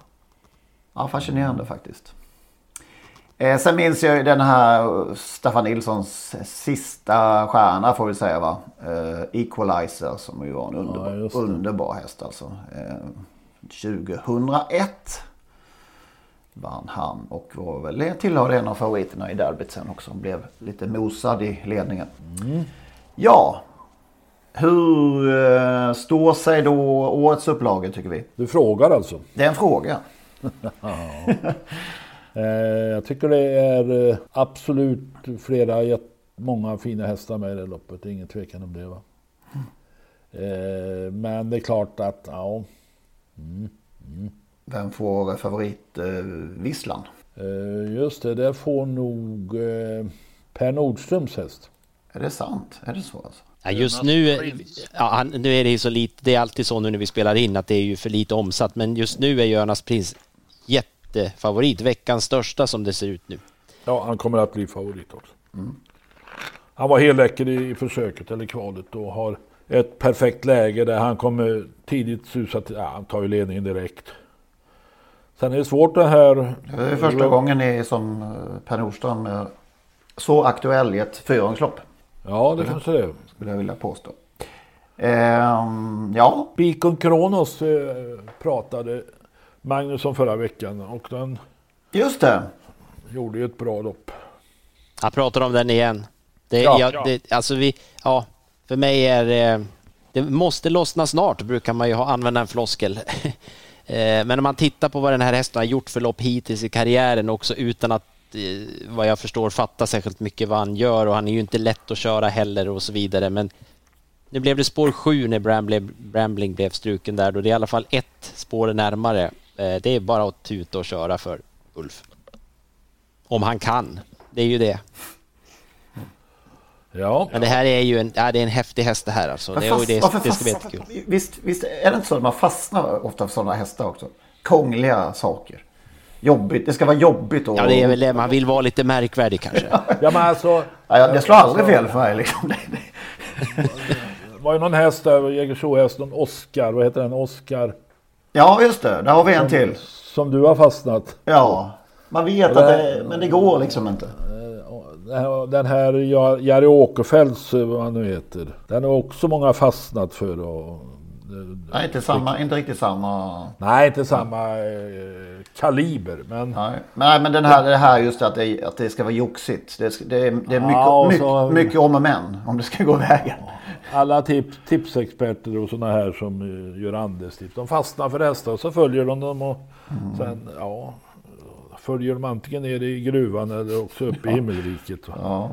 fascinerande faktiskt. Eh, sen minns jag den här eh, Staffan Nilssons sista stjärna får vi säga va. Eh, Equalizer som ju var en underbar, Ja, underbar häst alltså. Eh, 2001 vann han och var väl tillhörde en av favoriterna i derbyt sen också. Han blev lite mosad i ledningen. Ja, hur eh, står sig då årets upplaga tycker vi? Du frågar alltså? Det är en fråga. Eh, jag tycker det är eh, absolut flera, många fina hästar med i det loppet. Det är ingen tvekan om det. Va? Eh, men det är klart att, ja. Mm, mm. Vem får favoritvisslan? Just det, det får nog Per Nordströms häst. Är det sant? Är det så alltså? Ja, just nu, ja, han, nu är det ju så lite, det är alltid så nu när vi spelar in att det är ju för lite omsatt, men just nu är Jonas Prins jättefavorit, veckans största som det ser ut nu. Ja, han kommer att bli favorit också. Han var helt läcker i försöket eller kvalet och har ett perfekt läge där han kommer tidigt susa till, ja, han tar ju ledningen direkt. Sen är det svårt det här. Det är första gången ni som eh, Per Nordström är så aktuell i ett fyraåringslopp. Ja, det kanske det är. Skulle jag vilja påstå. Ehm, ja, Bikon Kronos eh, pratade Magnus om förra veckan och den just det. gjorde ju ett bra lopp. Han pratar om den igen. Det, Ja. ja, det, alltså vi, ja, för mig är det, det måste lossna snart, brukar man ju ha, använda en floskel. Eh, Men om man tittar på vad den här hästen har gjort för lopp hittills i karriären också utan att eh, vad jag förstår fatta särskilt mycket vad han gör och han är ju inte lätt att köra heller och så vidare. Men nu blev det spår sju när Brambling, Brambling blev struken där då det är i alla fall ett spår närmare. Eh, Det är bara att tuta och köra för Ulf. Om han kan. Det är ju det. Ja, Men det här är ju en, ja, det är en häftig häst det här alltså. Det, och fast- det, varför det ska bli jättekul. Visst, visst är det inte så att man fastnar ofta för sådana hästar också? Krångliga saker. Jobbigt. Det ska vara jobbigt. Och... Ja, det är väl det. Man vill vara lite märkvärdig kanske. ja men alltså. Ja, det slår aldrig fel för mig liksom. Det- det- Det var ju någon häst där, Jägersro-häst, någon Oscar, vad heter den? Oscar? Ja, just det. Där har vi en till. Som du har fastnat. Ja, man vet att det, men det går liksom inte. Den här- Den här Ja- Jari Åkerfeldts, eh, vad han nu heter. Den har också många fastnat för. Och, Nej, inte, samma, inte riktigt samma. nej, inte samma eh, kaliber. Men Nej, nej men den här, det här just att det, att det ska vara joxigt. Det, det, är- det är mycket, Ja, och mycket, så- mycket om och men om det ska gå vägen. alla tips, tipsexperter och sådana här som eh, gör andelstips. De fastnar för hästar och så följer de dem och sen, ja. Följer de antingen ner i gruvan eller också upp i himmelriket. Ja.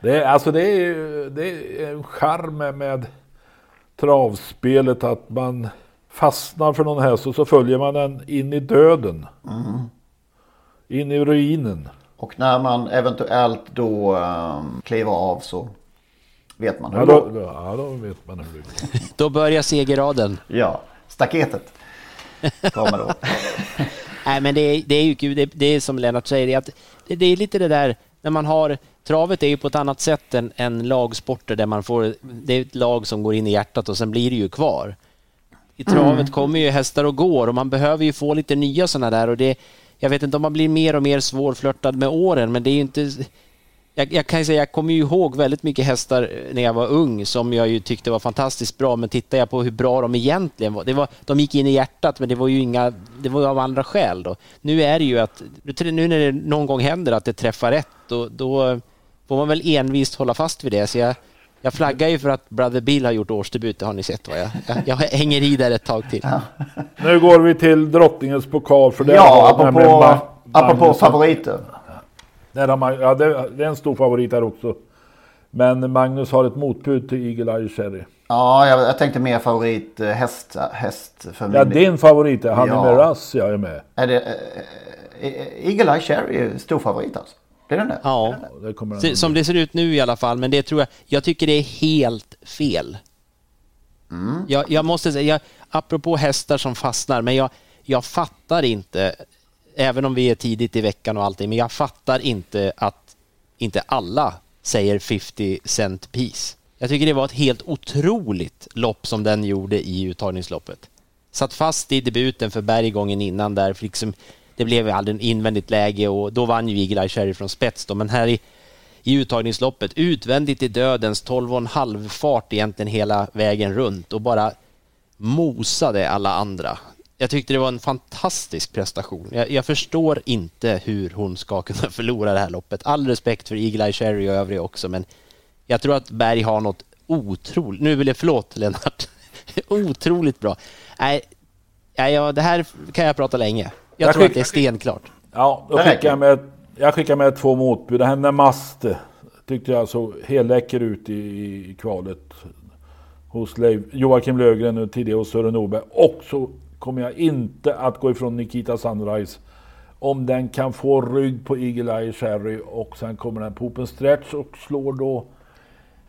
Det alltså det är, det är en charm med travspelet att man fastnar för någon häst och så följer man den in i döden. In i ruinen. Och när man eventuellt då um, kliver av så vet man hur Ja det då, går. ja, då vet man hur det går. Då börjar segerraden. Ja, staketet kommer då. Nej men det är, det är ju det, det är som Lennart säger, det är, att, det, det är lite det där när man har Travet är ju på ett annat sätt än, än lagsporter där man får, det är ett lag som går in i hjärtat och sen blir det ju kvar. I travet kommer ju hästar och går och man behöver ju få lite nya sådana där och det, jag vet inte om man blir mer och mer svårflörtad med åren men det är ju inte jag, jag kan säga, jag kommer ju ihåg väldigt mycket hästar när jag var ung som jag ju tyckte var fantastiskt bra, men tittar jag på hur bra de egentligen var, det var de gick in i hjärtat, men det var ju inga, det var av andra skäl då. Nu är det ju att, nu när det någon gång händer att det träffar rätt, då, då får man väl envist hålla fast vid det. Så jag, jag flaggar ju för att Brother Bill har gjort årsdebut, det har ni sett va? Jag, jag, jag hänger i där ett tag till. Nu går vi till drottningens pokal för det Ja, har apropå, apropå favoriter. Där har man, ja, det, det är en stor favorit här också. Men Magnus har ett motbud till Eagle Eye Cherry. Ja, jag, jag tänkte mer favorit eh, häst, häst för min Ja, din favorit är Honey Ja. Miraz, jag är med. Är det eh, eh, Eagle Eye Cherry är stor favorit alltså? Den det? Ja, Det som det ser ut nu i alla fall, men det tror jag, jag tycker det är helt fel. Jag, jag måste säga, jag, apropå hästar som fastnar, men jag, jag fattar inte, även om vi är tidigt i veckan och allting, men jag fattar inte att inte alla säger 50 cent piece. Jag tycker det var ett helt otroligt lopp som den gjorde i uttagningsloppet. Satt fast i debuten för Berg gången innan där, för liksom, det blev ju aldrig en invändigt läge och då vann ju Eagle Eye Cherry från spets då, men här i, i uttagningsloppet, utvändigt i dödens 12,5 fart egentligen hela vägen runt och bara mosade alla andra. Jag tyckte det var en fantastisk prestation. Jag, jag förstår inte hur hon ska kunna förlora det här loppet. All respekt för Eagle Eye Cherry och övriga också, men jag tror att Berg har något otroligt... Nu vill jag... Förlåt, Lennart. otroligt bra. Nej, ja, det här kan jag prata länge. Jag, Jag tror att det är stenklart. Ja, då skickar med, jag skickar med två motbud. Det här Namaste tyckte jag såg helläcker ut i, i kvalet. Hos Leif, Joakim Lögren och tidigare hos Sören Norberg. Och så kommer jag inte att gå ifrån Nikita Sunrise. Om den kan få rygg på Eagle Eye Cherry och sen kommer den på open stretch och slår då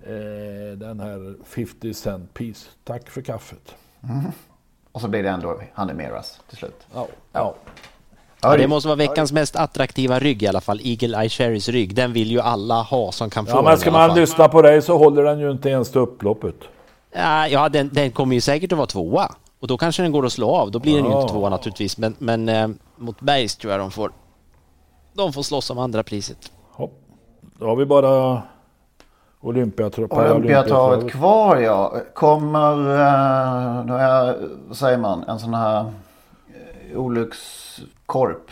eh, den här 50 cent piece. Tack för kaffet. Och så blir det ändå Honey Miraz till slut. Ja, ja. Ja, det måste vara veckans mest attraktiva rygg i alla fall. Eagle Eye Cherrys rygg. Den vill ju alla ha som kan få ja men ska man fall. lyssna på dig så håller den ju inte ens till upploppet. Ja, Ja, den, den kommer ju säkert att vara tvåa. Och då kanske den går att slå av. Då blir den ju inte tvåa naturligtvis. Men, men eh, mot Bergs tror jag de får... De får slåss om andra priset. Hopp. Då har vi bara Olympiatravet. Olympiatravet kvar ja. Kommer, eh, nu är, vad säger man, en sån här eh, olyckskorp.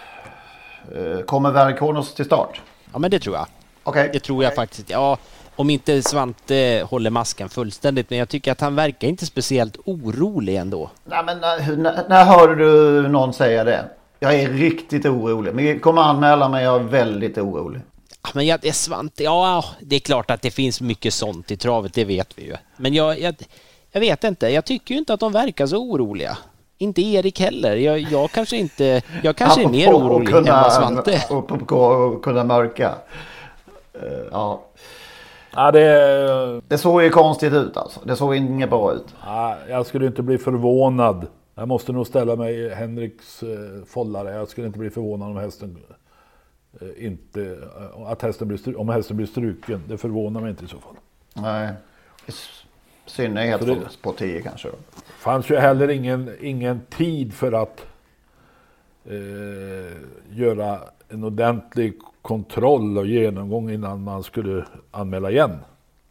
Eh, kommer Verikonos till start? Ja, men det tror jag. Okej. Det tror jag faktiskt. Ja, om inte Svante håller masken fullständigt. Men jag tycker att han verkar inte speciellt orolig ändå. Nej, men när, när, när hörde du någon säga det? Jag är riktigt orolig. Men kommer anmäla mig, jag är väldigt orolig. Men jag, är Svante, ja det är klart att det finns mycket sånt i travet, det vet vi ju. Men jag, jag, jag vet inte, jag tycker ju inte att de verkar så oroliga. Inte Erik heller. Jag, jag kanske inte, jag kanske är mer att orolig kunna, än vad Svante är. Och, och kunna mörka. Eh, ja. Ja, det, Det såg ju konstigt ut alltså. Det såg inget bra ut. ja, jag skulle inte bli förvånad. Jag måste nog ställa mig i Henriks eh, follare. Jag skulle inte bli förvånad om hästen eh, inte, eh, att hästen blir, om hästen blir struken. Det förvånar mig inte i så fall. Nej. I synnerhet det- på 10 kanske. då. fanns ju heller ingen, ingen tid för att eh, göra en ordentlig kontroll och genomgång innan man skulle anmäla igen.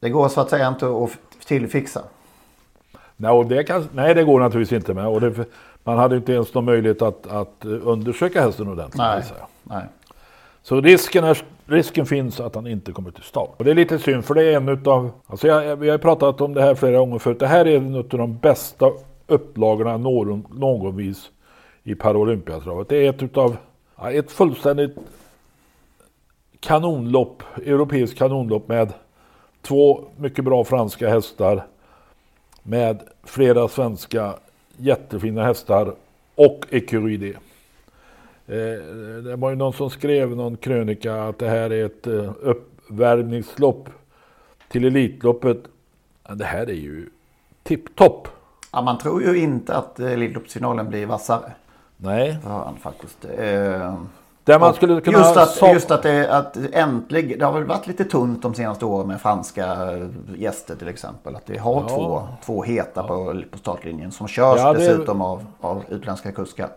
Det går så att säga inte att tillfixa. Nej, och det, kan, nej, det går naturligtvis inte med. Och det, man hade inte ens någon möjlighet att, att undersöka hästen ordentligt. Nej. Nej. Så risken, är, risken finns att han inte kommer till start. Och det är lite synd för det är en utav... Alltså jag, vi har pratat om det här flera gånger förut. Det här är en av de bästa upplagorna någon, någonvis i Paralympiatravet. Det är ett utav... Ett fullständigt kanonlopp, europeiskt kanonlopp med två mycket bra franska hästar. Med flera svenska jättefina hästar och Ecurie. Eh, det var ju någon som skrev någon krönika att det här är ett eh, uppvärmningslopp till Elitloppet. Det här är ju tipptopp. Ja, man tror ju inte att eh, Elitloppsfinalen blir vassare. Nej. För han faktiskt. Eh, Där man skulle kunna just att, sa- just att, det, att äntligen, det har väl varit lite tunt de senaste åren med franska gäster till exempel. Att vi har Ja. två, två heta på, på startlinjen som körs Ja, det- dessutom av, av utländska kuskar.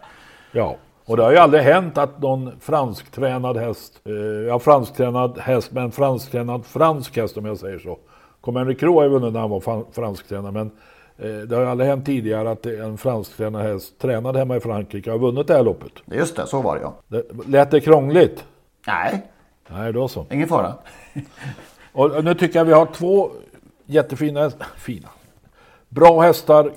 Ja, och det har ju aldrig hänt att någon fransktränad häst, eh, ja fransktränad häst, men fransktränad fransk häst om jag säger så. Kom Henrik Kroh har ju vunnit när han var fransktränad, men det har ju aldrig hänt tidigare att en fransktränad häst tränad hemma i Frankrike har vunnit det här loppet. Just det, så var det ja. Det, lät det krångligt? Nej, Nej, då så. ingen fara. Och nu tycker jag vi har två jättefina hästar. Fina. Bra hästar.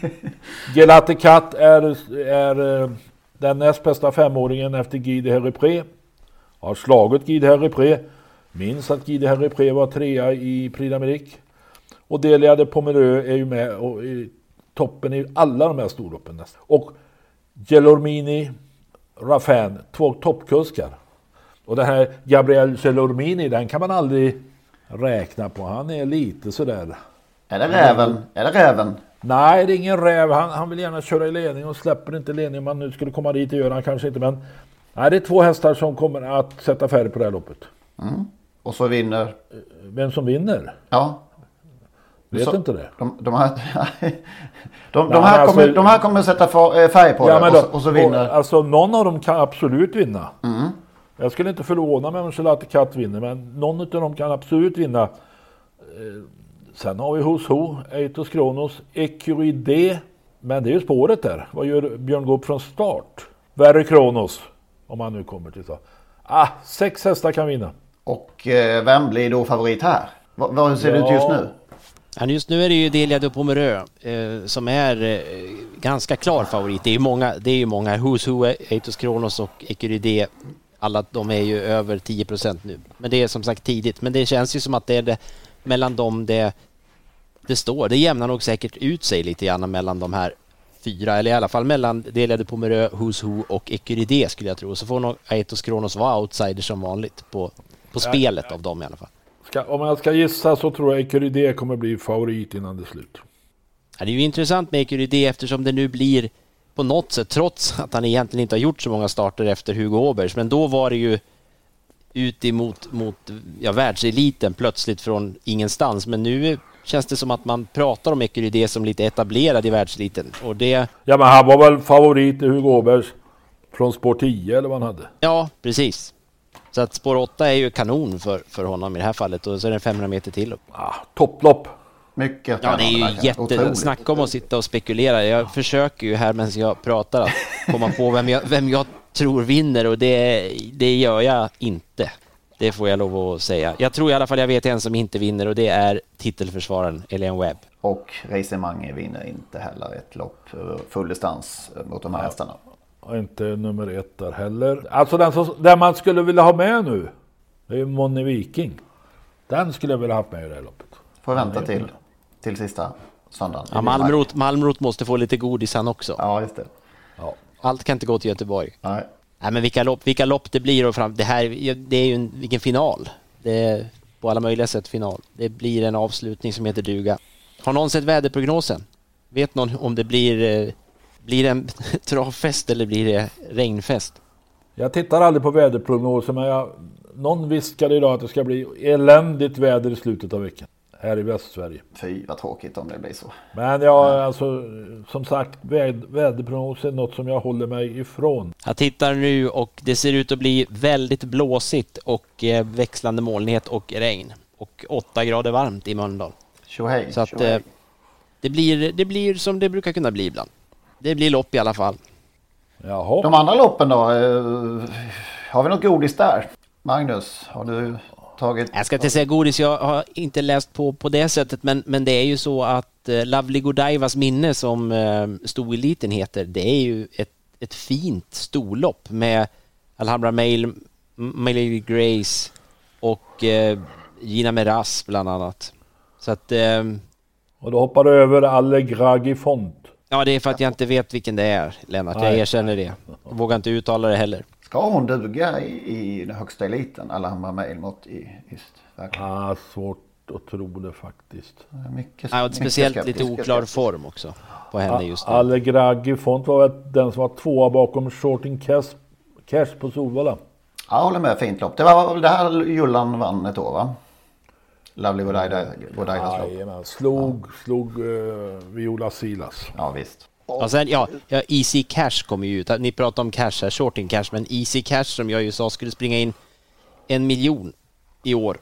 Gelati Cat är, är eh, den näst bästa femåringen efter Guy de Herrepré. Har slagit Guide Harry Pre. Minns att Guide Harry Pre var trea i Prix d'Amérique. Och Delia de Pomereux är ju med och i toppen i alla de här storloppen nästan. Och Gelormini, Raffin, två toppkuskar. Och den här Gabriel Gelormini, den kan man aldrig räkna på. Han är lite sådär. Är det räven? Är det räven? Nej, det är ingen räv. Han, han vill gärna köra i ledning och släpper inte ledning. Om han nu skulle komma dit, det gör han kanske inte. Men nej, det är två hästar som kommer att sätta färg på det här loppet. Mm. Och så vinner? Vem som vinner? Ja. Vet så, inte det. De, de, här, de, de, här alltså, kommer, de här kommer sätta färg på ja, det och, då, så, och så vinner. Och, alltså någon av dem kan absolut vinna. Mm. Jag skulle inte förvåna mig om Gelati Katt vinner, men någon av dem kan absolut vinna. Eh, sen har vi hos Ho, Eitos Kronos, Ecurie D. Men det är ju spåret där. Vad gör Björn Goop från start? Verre Kronos, om han nu kommer till så. Ah, sex hästar kan vinna. Och eh, vem blir då favorit här? V vad ser det ut just nu? Ja, just nu är det ju Delia de Pomereux eh, som är eh, ganska klar favorit. Det är ju många, det är ju många. Who's Who, Eitos Kronos och Ecurie alla de är ju över 10% nu. Men det är som sagt tidigt. Men det känns ju som att det är det, mellan dem det, det står. Det jämnar nog säkert ut sig lite grann mellan de här fyra, eller i alla fall mellan Delia de Pomereux, Who's Who och Ecurie skulle jag tro. Så får nog Eitos Kronos vara outsider som vanligt på, på spelet av dem i alla fall. Om jag ska gissa så tror jag Ecurie kommer bli favorit innan det är slut. Ja, det är ju intressant med Ecurie eftersom det nu blir på något sätt, trots att han egentligen inte har gjort så många starter efter Hugo Åbergs, men då var det ju ut emot mot, ja, världseliten plötsligt från ingenstans. Men nu känns det som att man pratar om Ecurie som lite etablerad i världseliten. Och det... Ja, men han var väl favorit i Hugo Åbergs från spår 10 eller vad han hade? Ja, precis. Så att spår 8 är ju kanon för, för honom i det här fallet och så är det 500 meter till. Ah, topplopp! Mycket Ja, det är ju jätte... Snacka om att sitta och spekulera. Jag försöker ju här medan jag pratar att komma på vem jag, vem jag tror vinner och det, det gör jag inte. Det får jag lov att säga. Jag tror i alla fall jag vet en som inte vinner och det är titelförsvararen Elian Webb. Och Reisemange vinner inte heller ett lopp full distans mot de här hästarna. Och inte nummer ett där heller. Alltså den som den man skulle vilja ha med nu. Det är ju Moni Viking. Den skulle jag vilja ha med i det här loppet. Får vänta till, till sista söndagen. Ja, Malmrot, Malmrot måste få lite godis han också. Ja, just det. Ja. Allt kan inte gå till Göteborg. Nej. Nej, men vilka lopp, vilka lopp det blir och fram, det här, det är ju en, vilken final. Det är på alla möjliga sätt final. Det blir en avslutning som heter duga. Har någon sett väderprognosen? Vet någon om det blir, eh, blir det en travfest eller blir det regnfest? Jag tittar aldrig på väderprognoser men jag, någon viskade idag att det ska bli eländigt väder i slutet av veckan. Här i Västsverige. Fy vad tråkigt om det blir så. Men ja, alltså som sagt väd, väderprognos är något som jag håller mig ifrån. Jag tittar nu och det ser ut att bli väldigt blåsigt och eh, växlande molnighet och regn. Och 8 grader varmt i Mölndal. Tjohej, Så att eh, det, blir, det blir som det brukar kunna bli ibland. Det blir lopp i alla fall. Jaha. De andra loppen då? Eh, har vi något godis där? Magnus, har du tagit... Jag ska inte säga godis, jag har inte läst på på det sättet, men, men det är ju så att eh, Lovely Godievas minne som eh, stoeliten heter, det är ju ett, ett fint storlopp med Alhambra Mail, Miley Grace och eh, Gina Meras bland annat. Så att... Eh, och då hoppar du över Allegragi Font. Ja, det är för att jag inte vet vilken det är, Lennart. Jag erkänner det. Jag vågar inte uttala det heller. Ska hon duga i, i den högsta eliten? Alhambra Mail mot i just verkligen? Ah, svårt att tro det faktiskt. Mycket, ja, och speciellt mycket lite oklar form också på henne just nu. Allegragi Font var väl den som var tvåa bakom Shorting Cash, Cash på Solvalla. Ja, jag håller med. Fint lopp. Det var väl det här Jullan vann ett år va? Lovely Godievas lopp. Slog, ja. slog uh, Viola Silas. Ja visst. Och sen, ja, ja, Easy Cash kommer ju ut. Ni pratar om cash här, shorting cash, men Easy Cash som jag ju sa skulle springa in en miljon i år.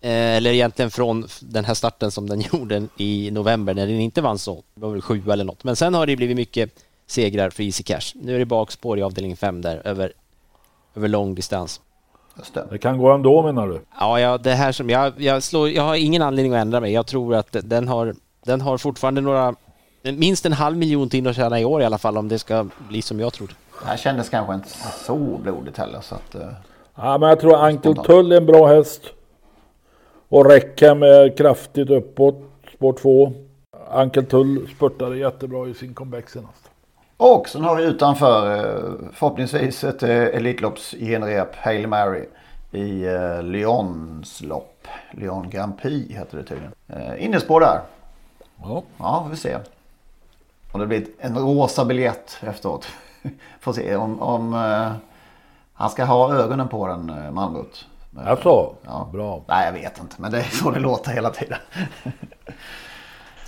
Eh, eller egentligen från den här starten som den gjorde i november när den inte vann så. Det var väl sju eller något. Men sen har det blivit mycket segrar för Easy Cash. Nu är det bakspår i avdelning fem där över, över lång distans. Det. det. kan gå ändå menar du? Ja, ja det här som jag, jag slår, jag har ingen anledning att ändra mig. Jag tror att den har, den har fortfarande några minst en halv miljon till att tjäna i år i alla fall om det ska bli som jag tror. Det här kändes kanske inte så blodigt heller så att... Uh... Ja, men jag tror Ankel Tull är en bra häst. Och Räckham är kraftigt uppåt, spår 2. Ankel Tull spurtade jättebra i sin comeback senast. Och sen har vi utanför eh, förhoppningsvis ett eh, Elitloppsgenrep Hail Mary i eh, Lyons lopp. Lyon Grand Prix heter det tydligen. Innespår där. Ja. Ja, vi får se. Om det blir en rosa biljett efteråt. får se om, om han ska ha ögonen på den, eh, Malmrot. Alltså, Ja. bra. Nej, jag vet inte. Men det är så det låter hela tiden.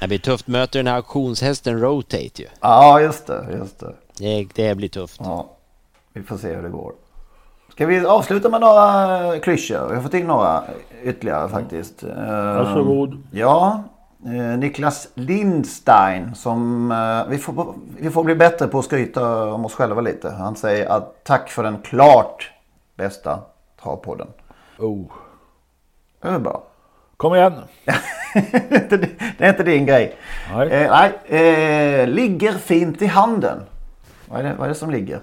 Det blir tufft. Möter den här auktionshästen Rotate ju. ja, just det. Just det. Det, det blir tufft. Ja, vi får se hur det går. Ska vi avsluta med några klyschor? Vi har fått in några ytterligare faktiskt. Eh, Varsågod. Ja, eh, Niklas Lindstein som eh, vi, får, vi får bli bättre på att skryta om oss själva lite. Han säger att tack för den klart bästa travpodden. Oh. Det är bra. Kom igen. det är inte din grej. Nej. Eh, nej eh, ligger fint i handen. Vad är det, vad är det som ligger?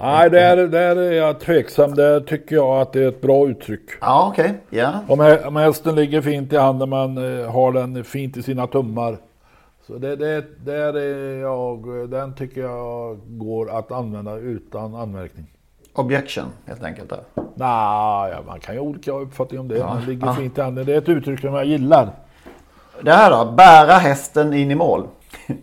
Nej, där, där är jag tveksam. Där tycker jag att det är ett bra uttryck. Ja, okej. Ja. Om, hä- om hästen ligger fint i handen, man eh, har den fint i sina tummar. Så det, det, där är jag, den tycker jag går att använda utan anmärkning. Objection helt enkelt. Där. Nej, ja, man kan ju ha olika uppfattningar om det. Ja, men ligger ja. fint handen. Det är ett uttryck som jag gillar. Det här då? Bära hästen in i mål.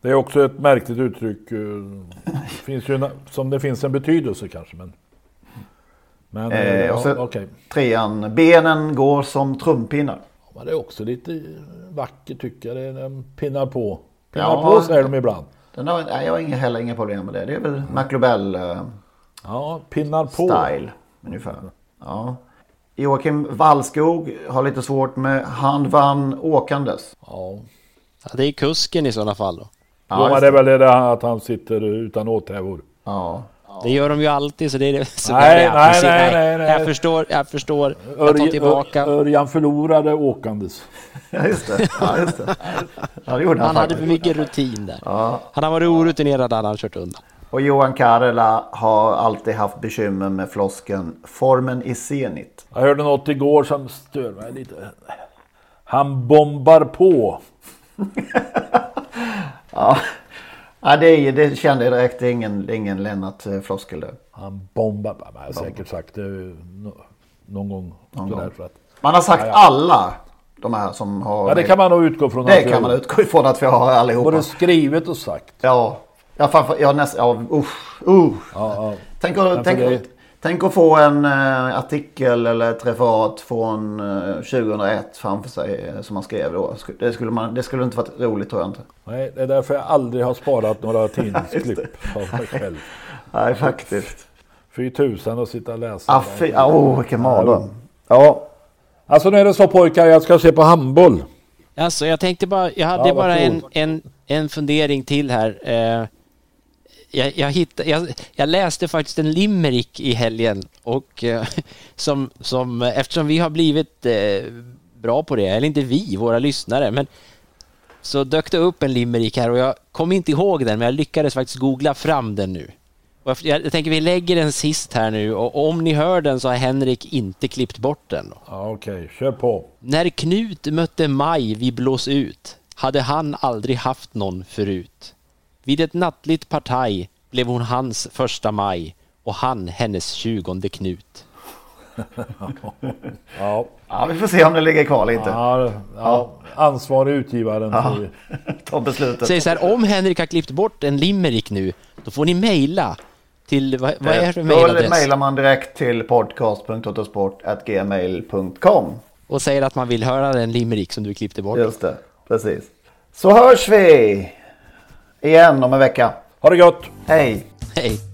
Det är också ett märkligt uttryck. eh, Finns ju, en- som det finns en betydelse kanske. Men, men eh, Eh, ja, och så- okej. Trean. Benen går som trumpinnar. Men det är också lite vackert tycker jag. Det är- Den pinnar på. Pinnar Ja. på säger de ibland. Den har, nej, jag har inga, heller inga problem med det. Det är väl McLobel eh, Ja, pinnar på. style ungefär. Ja. Joakim Wallskog har lite svårt med han vann åkandes. Ja. Ja, det är kusken i sådana fall då. Ja, jo, men just det är väl det att han sitter utan åthävor. Ja. Det gör de ju alltid så det är det som Nej, är det. nej, nej, nej, nej. Jag förstår, jag förstår. Jag tar tillbaka. Ör- Örjan förlorade åkandes. ja, just det. Ja, just det. Ja, det gjorde han, Han hade för mycket rutin där. Ja. Han har varit orutinerad hade han kört undan. Och Johan Karela har alltid haft bekymmer med flosken formen i zenit. Jag hörde något igår som stör mig lite. Han bombar på. Ja, ja det, är, det kände jag direkt. Det är ingen, ingen Lennart eh, där. Han bombar. Jag har säkert sagt det nå- någon gång. Någon gång. för att- Man har sagt Ja, ja. alla de här som har... Ja, det kan man nog utgå från. Det kan man utgå ifrån att vi har allihopa. Både skrivet och sagt. Ja, ja, framför, ja, näst, ja usch, uh. Ja, ja. Tänk, tänk, det- tänk att få en eh, artikel eller ett referat från eh, 2001 framför sig eh, som man skrev då. Det skulle, man, det skulle inte varit roligt tror jag inte. Nej, det är därför jag aldrig har sparat några tidningsklipp av mig själv. Nej, faktiskt. Fy tusan att sitta och läsa. Ah, fy, oh, vilken mardröm. Ja, Alltså nu är det så pojkar, jag ska se på handboll. Alltså jag tänkte bara, jag hade Ja, bara en, en, en fundering till här. Jag, jag, hittade, jag, jag läste faktiskt en limerick i helgen och eh, som, som, eftersom vi har blivit eh, bra på det, eller inte vi, våra lyssnare, men så dök det upp en limerick här och jag kom inte ihåg den, men jag lyckades faktiskt googla fram den nu. Och jag, tänker vi lägger den sist här nu och om ni hör den så har Henrik inte klippt bort den. Ja, Okej, kör på. När Knut mötte Maj vid blås ut hade han aldrig haft någon förut. Vid ett nattligt partaj blev hon hans första maj och han hennes tjugonde Knut. Ja, ja, vi får se om det ligger kvar lite. ja, ja. ansvarig utgivaren. vi- Ta beslutet. Säg så här, om Henrik har klippt bort en limerick nu, då får ni mejla till, vad, vad är det för Då mejladress? mejlar man direkt till podcast.autosport.gmail.com. Och säger att man vill höra den limerick som du klippte bort. Just det, precis. Så hörs vi igen om en vecka. Ha det gott! Hej! Hej!